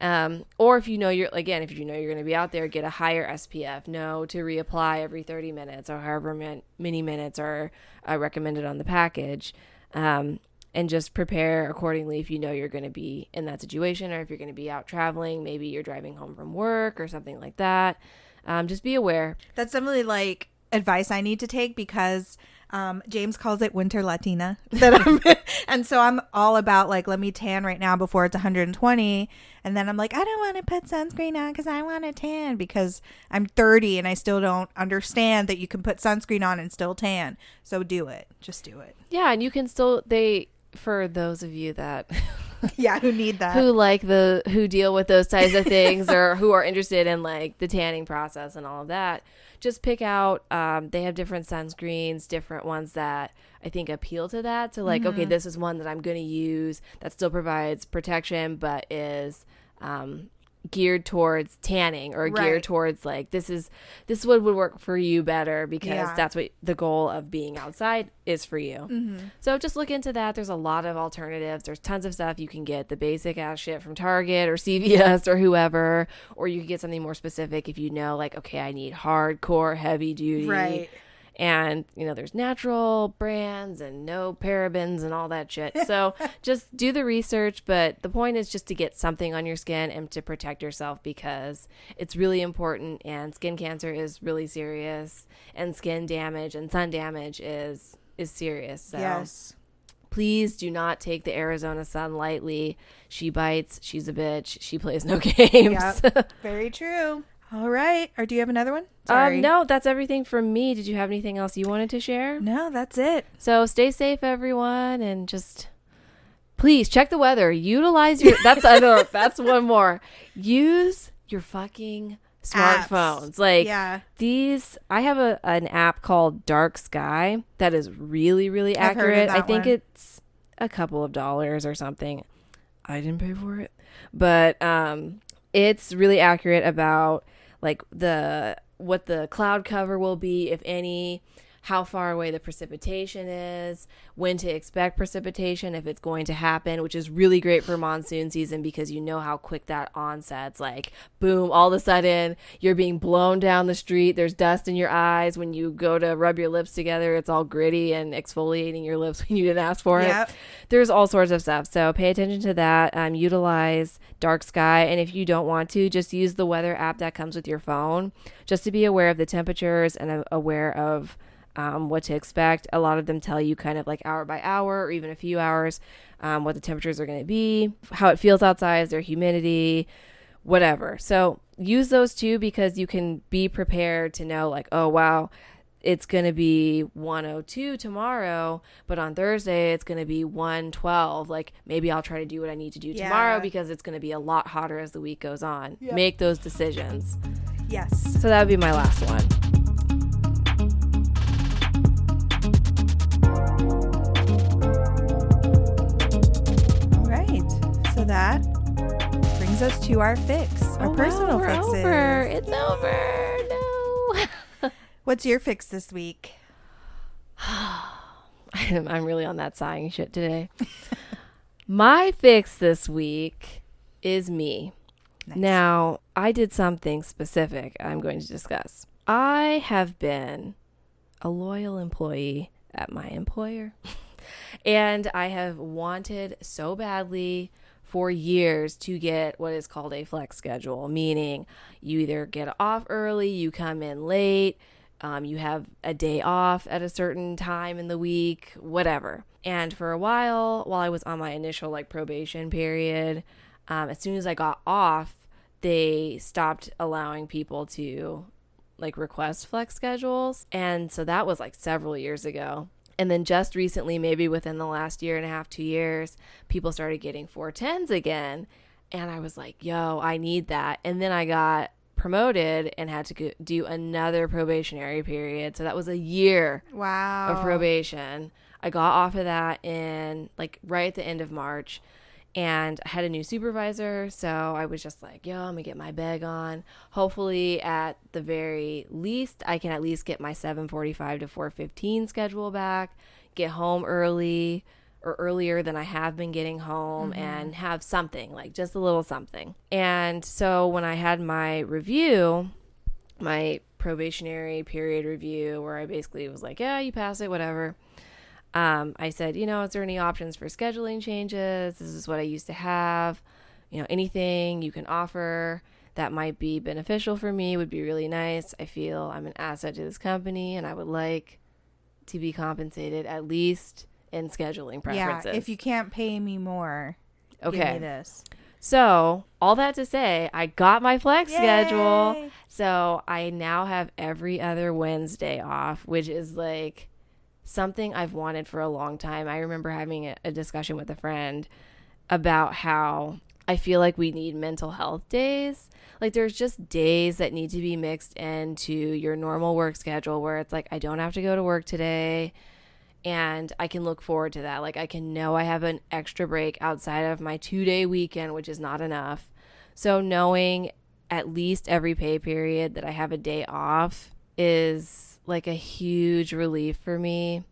Um, or if you know you're again, if you know you're going to be out there, get a higher SPF. Know to reapply every 30 minutes or however many minutes are uh, recommended on the package, um, and just prepare accordingly if you know you're going to be in that situation or if you're going to be out traveling. Maybe you're driving home from work or something like that. Um, just be aware. That's definitely like advice I need to take because um, James calls it winter Latina. That I'm, and so I'm all about like, let me tan right now before it's 120. And then I'm like, I don't want to put sunscreen on because I want to tan because I'm 30 and I still don't understand that you can put sunscreen on and still tan. So do it. Just do it. Yeah, and you can still they for those of you that yeah, who need that? who like the who deal with those types of things or who are interested in like the tanning process and all of that just pick out um, they have different sunscreens different ones that i think appeal to that so like okay this is one that i'm going to use that still provides protection but is um, geared towards tanning or Right. geared towards like this is this is what would work for you better because Yeah. that's what the goal of being outside is for you Mm-hmm. so just look into that. There's a lot of alternatives. There's tons of stuff you can get the basic ass shit from Target or CVS or whoever, or you can get something more specific if you know, like, okay, I need hardcore, heavy duty. Right. And, you know, there's natural brands and no parabens and all that shit. So just do the research. But the point is just to get something on your skin and to protect yourself because it's really important. And skin cancer is really serious. And skin damage and sun damage is is serious. So Yes. please do not take the Arizona sun lightly. She bites. She's a bitch. She plays no games. Yep. Very true. All right. Or do you have another one? Sorry. um, no, that's everything from me. Did you have anything else you wanted to share? No, that's it. So stay safe, everyone, and just please check the weather. Utilize your. That's another. that's one more. Use your fucking Apps. smartphones. Like Yeah. these, I have a an app called Dark Sky that is really really I've heard of accurate. I think one. it's a couple of dollars or something. I didn't pay for it, but um, it's really accurate about like the what the cloud cover will be, if any, how far away the precipitation is, when to expect precipitation, if it's going to happen, which is really great for monsoon season because you know how quick that onsets. Like, boom, all of a sudden you're being blown down the street. There's dust in your eyes. When you go to rub your lips together, it's all gritty and exfoliating your lips when you didn't ask for it there's all sorts of stuff. So pay attention to that. Um, utilize dark sky, and if you don't want to, just use the weather app that comes with your phone, just to be aware of the temperatures and aware of um, what to expect. A lot of them tell you kind of like hour by hour or even a few hours um, what the temperatures are going to be, how it feels outside, their humidity, whatever. So use those too because you can be prepared to know like, oh wow, it's going to be 102 tomorrow, but on Thursday it's going to be 112. Like maybe I'll try to do what I need to do Yeah. tomorrow because it's going to be a lot hotter as the week goes on. Yep. Make those decisions. Yes. So that would be my last one. That brings us to our fix, our Oh, personal wow, fixes. Over. It's over. No. What's your fix this week? I'm, I'm really on that sighing shit today. My fix this week is me. Nice. Now, I did something specific I'm going to discuss. I have been a loyal employee at my employer, and I have wanted so badly for years to get what is called a flex schedule, meaning you either get off early, you come in late, um, you have a day off at a certain time in the week, whatever. And for a while, while I was on my initial like probation period, um, as soon as I got off, they stopped allowing people to like request flex schedules. And so that was like several years ago. And then just recently, maybe within the last year and a half, two years, people started getting 410s again. And I was like, yo, I need that. And then I got promoted and had to go- do another probationary period. So that was a year Wow. of probation. I got off of that in like right at the end of March and I had a new supervisor. So I was just like, yo, I'm gonna get my bag on. Hopefully, at the very least, I can at least get my 745 to 415 schedule back, get home early or earlier than I have been getting home mm-hmm. and have something like just a little something. And so when I had my review, my probationary period review where I basically was like, yeah, you pass it, whatever. Um, I said, you know, is there any options for scheduling changes? This is what I used to have. You know, anything you can offer that might be beneficial for me would be really nice. I feel I'm an asset to this company and I would like to be compensated at least in scheduling preferences. yeah. If you can't pay me more, give okay. me this. So, all that to say, I got my flex schedule. So, I now have every other Wednesday off, which is like something I've wanted for a long time. I remember having a, discussion with a friend about how I feel like we need mental health days. Like there's just days that need to be mixed into your normal work schedule where it's like I don't have to go to work today and I can look forward to that. Like I can know I have an extra break outside of my 2-day weekend, which is not enough. So knowing at least every pay period that I have a day off is like a huge relief for me.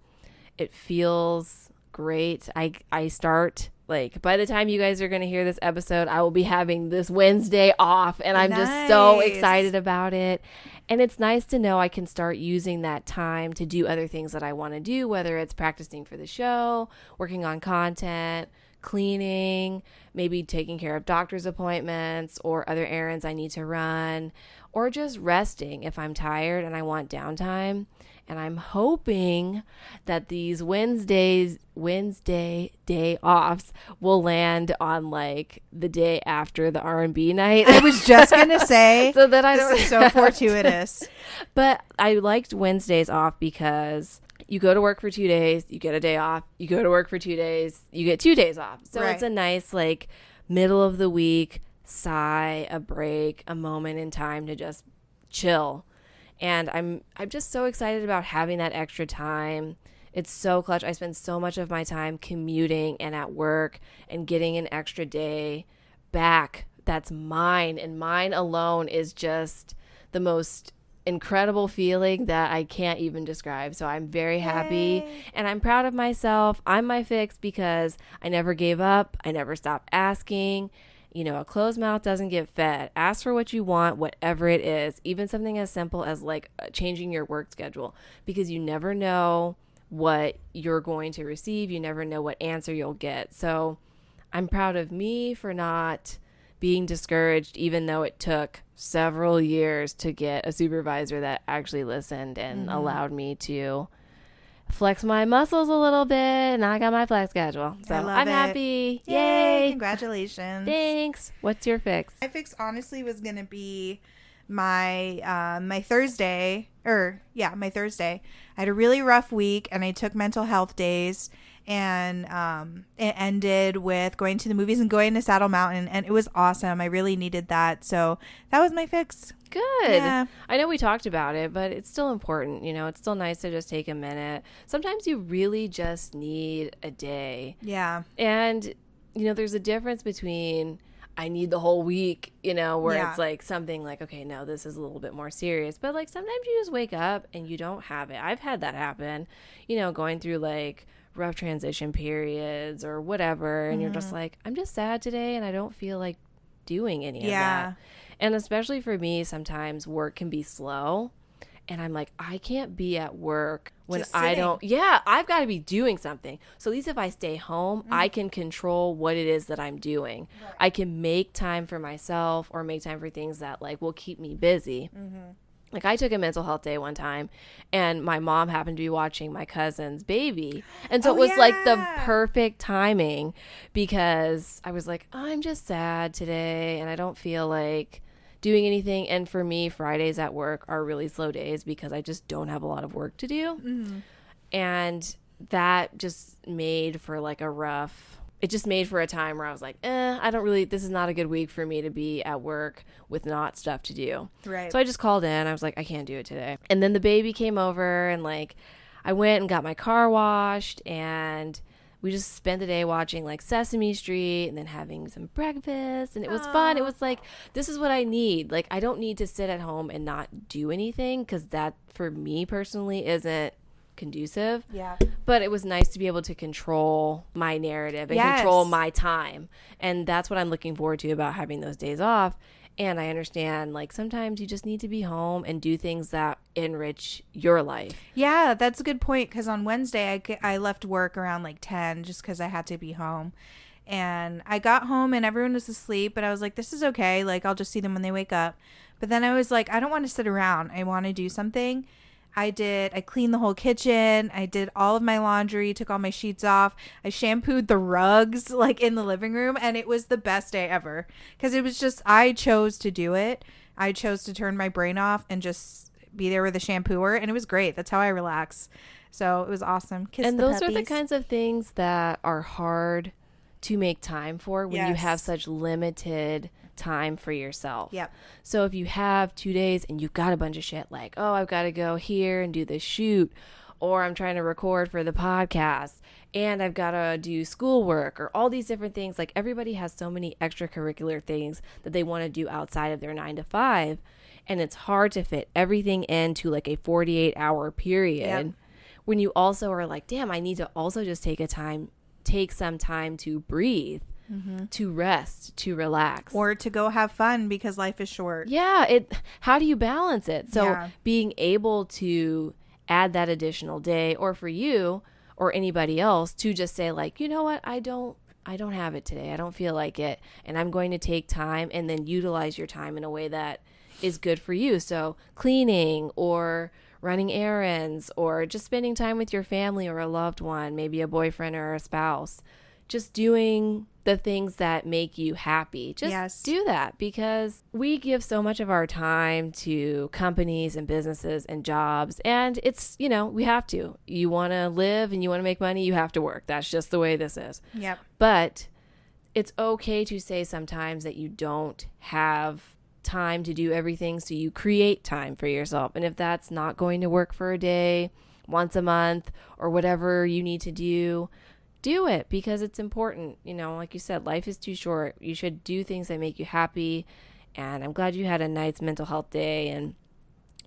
It feels great. I I start like by the time you guys are going to hear this episode, I will be having this Wednesday off and I'm just so excited about it. And it's nice to know I can start using that time to do other things that I want to do, whether it's practicing for the show, working on content, cleaning, maybe taking care of doctor's appointments or other errands I need to run, or just resting if I'm tired and I want downtime. And I'm hoping that these Wednesdays, Wednesday day offs will land on like the day after the R&B night. I was just gonna say so that I don't this is so fortuitous. but I liked Wednesdays off because you go to work for two days, you get a day off. You go to work for two days, you get two days off. So Right. it's a nice, like, middle of the week sigh, a break, a moment in time to just chill. And I'm I'm just so excited about having that extra time. It's so clutch. I spend so much of my time commuting and at work and getting an extra day back that's mine and mine alone is just the most incredible feeling that I can't even describe. So I'm very happy and I'm proud of myself. I'm my fix because I never gave up. I never stopped asking. You know, a closed mouth doesn't get fed. Ask for what you want, whatever it is, even something as simple as like uh, changing your work schedule because you never know what you're going to receive. You never know what answer you'll get. So I'm proud of me for not being discouraged, even though it took several years to get a supervisor that actually listened and Mm-hmm. allowed me to flex my muscles a little bit. And I got my flex schedule. So I'm it. happy. Yay! Yay. Congratulations. Thanks. What's your fix? My fix honestly was gonna be my uh, my Thursday or yeah my Thursday. I had a really rough week and I took mental health days and um, it ended with going to the movies and going to Saddle Mountain and it was awesome. I really needed that, so that was my fix. Good. Yeah. I know we talked about it, but it's still important. You know, it's still nice to just take a minute. Sometimes you really just need a day. Yeah, And, you know, there's a difference between I need the whole week, you know, where Yeah. it's like something like, okay, no, this is a little bit more serious. But like sometimes you just wake up and you don't have it. I've had that happen, you know, going through like rough transition periods or whatever. And you're Mm-hmm. just like, I'm just sad today and I don't feel like doing any of Yeah. that. And especially for me, sometimes work can be slow. And I'm like, I can't be at work when I don't. Yeah, I've got to be doing something. So at least if I stay home, I Mm-hmm. can control what it is that I'm doing. I can make time for myself or make time for things that like will keep me busy. Mm-hmm. Like I took a mental health day one time, and my mom happened to be watching my cousin's baby, and so Oh, it was like the perfect timing because I was like, I'm just sad today, and I don't feel like doing anything. And for me, Fridays at work are really slow days because I just don't have a lot of work to do, mm-hmm. and that just made for like a rough. It just made for a time where I was like, eh, I don't really. This is not a good week for me to be at work with not stuff to do. right. So I just called in. I was like, I can't do it today. And then the baby came over and like I went and got my car washed and we just spent the day watching like Sesame Street and then having some breakfast and it was fun. It was like this is what I need. Like I don't need to sit at home and not do anything cuz that for me personally isn't conducive yeah. but it was nice to be able to control my narrative and Yes. control my time and that's what i'm looking forward to about having those days off and i understand like sometimes you just need to be home and do things that enrich your life Yeah, that's a good point because on Wednesday I, I left work around like 10 just because I had to be home. And I got home and everyone was asleep, but I was like, this is okay. Like, I'll just see them when they wake up. But then I was like, I don't want to sit around. I want to do something. I did, I cleaned the whole kitchen. I did all of my laundry, took all my sheets off. I shampooed the rugs like in the living room. And it was the best day ever because it was just, I chose to do it. I chose to turn my brain off and just be there with a shampooer and it was great that's how i relax so it was awesome Kiss and the those are the kinds of things that are hard to make time for when you have such limited time for yourself. Yep. So if you have two days and you've got a bunch of shit like, oh, I've got to go here and do this shoot, or I'm trying to record for the podcast, and I've got to do schoolwork, or all these different things. Like everybody has so many extracurricular things that they want to do outside of their nine to five. And it's hard to fit everything into like a 48 hour period Yep. when you also are like, damn, I need to also just take a time, take some time to breathe, Mm-hmm. to rest, to relax. Or to go have fun because life is short. Yeah, it how do you balance it? So Yeah. being able to add that additional day or for you or anybody else to just say like, "You know what? I don't I don't have it today. I don't feel like it and I'm going to take time and then utilize your time in a way that is good for you." So cleaning or running errands or just spending time with your family or a loved one, maybe a boyfriend or a spouse. Just doing the things that make you happy. Just Yes. do that because we give so much of our time to companies and businesses and jobs and it's you know we have to you want to live and you want to make money you have to work that's just the way this is Yep. but it's okay to say sometimes that you don't have time to do everything so you create time for yourself and if that's not going to work for a day once a month or whatever you need to do do it because it's important you know like you said life is too short you should do things that make you happy and i'm glad you had a nice mental health day and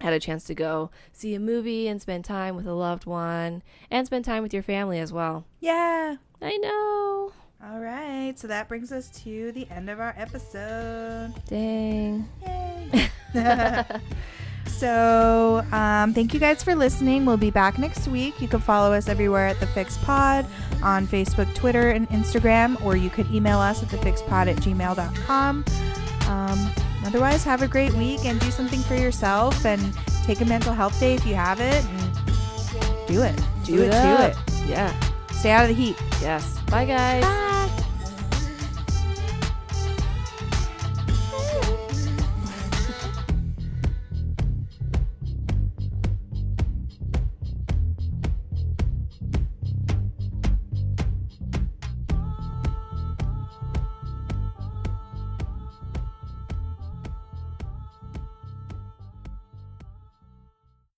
had a chance to go see a movie and spend time with a loved one and spend time with your family as well Yeah. i know All right. So that brings us to the end of our episode. dang Yay. so, um, thank you guys for listening. We'll be back next week. You can follow us everywhere at The Fix Pod on Facebook, Twitter, and Instagram, or you could email us at thephxpod at gmail.com. Um, otherwise, have a great week and do something for yourself and take a mental health day if you have it. And do it. Do, it. up. Do it. yeah Stay out of the heat. yes bye guys Bye.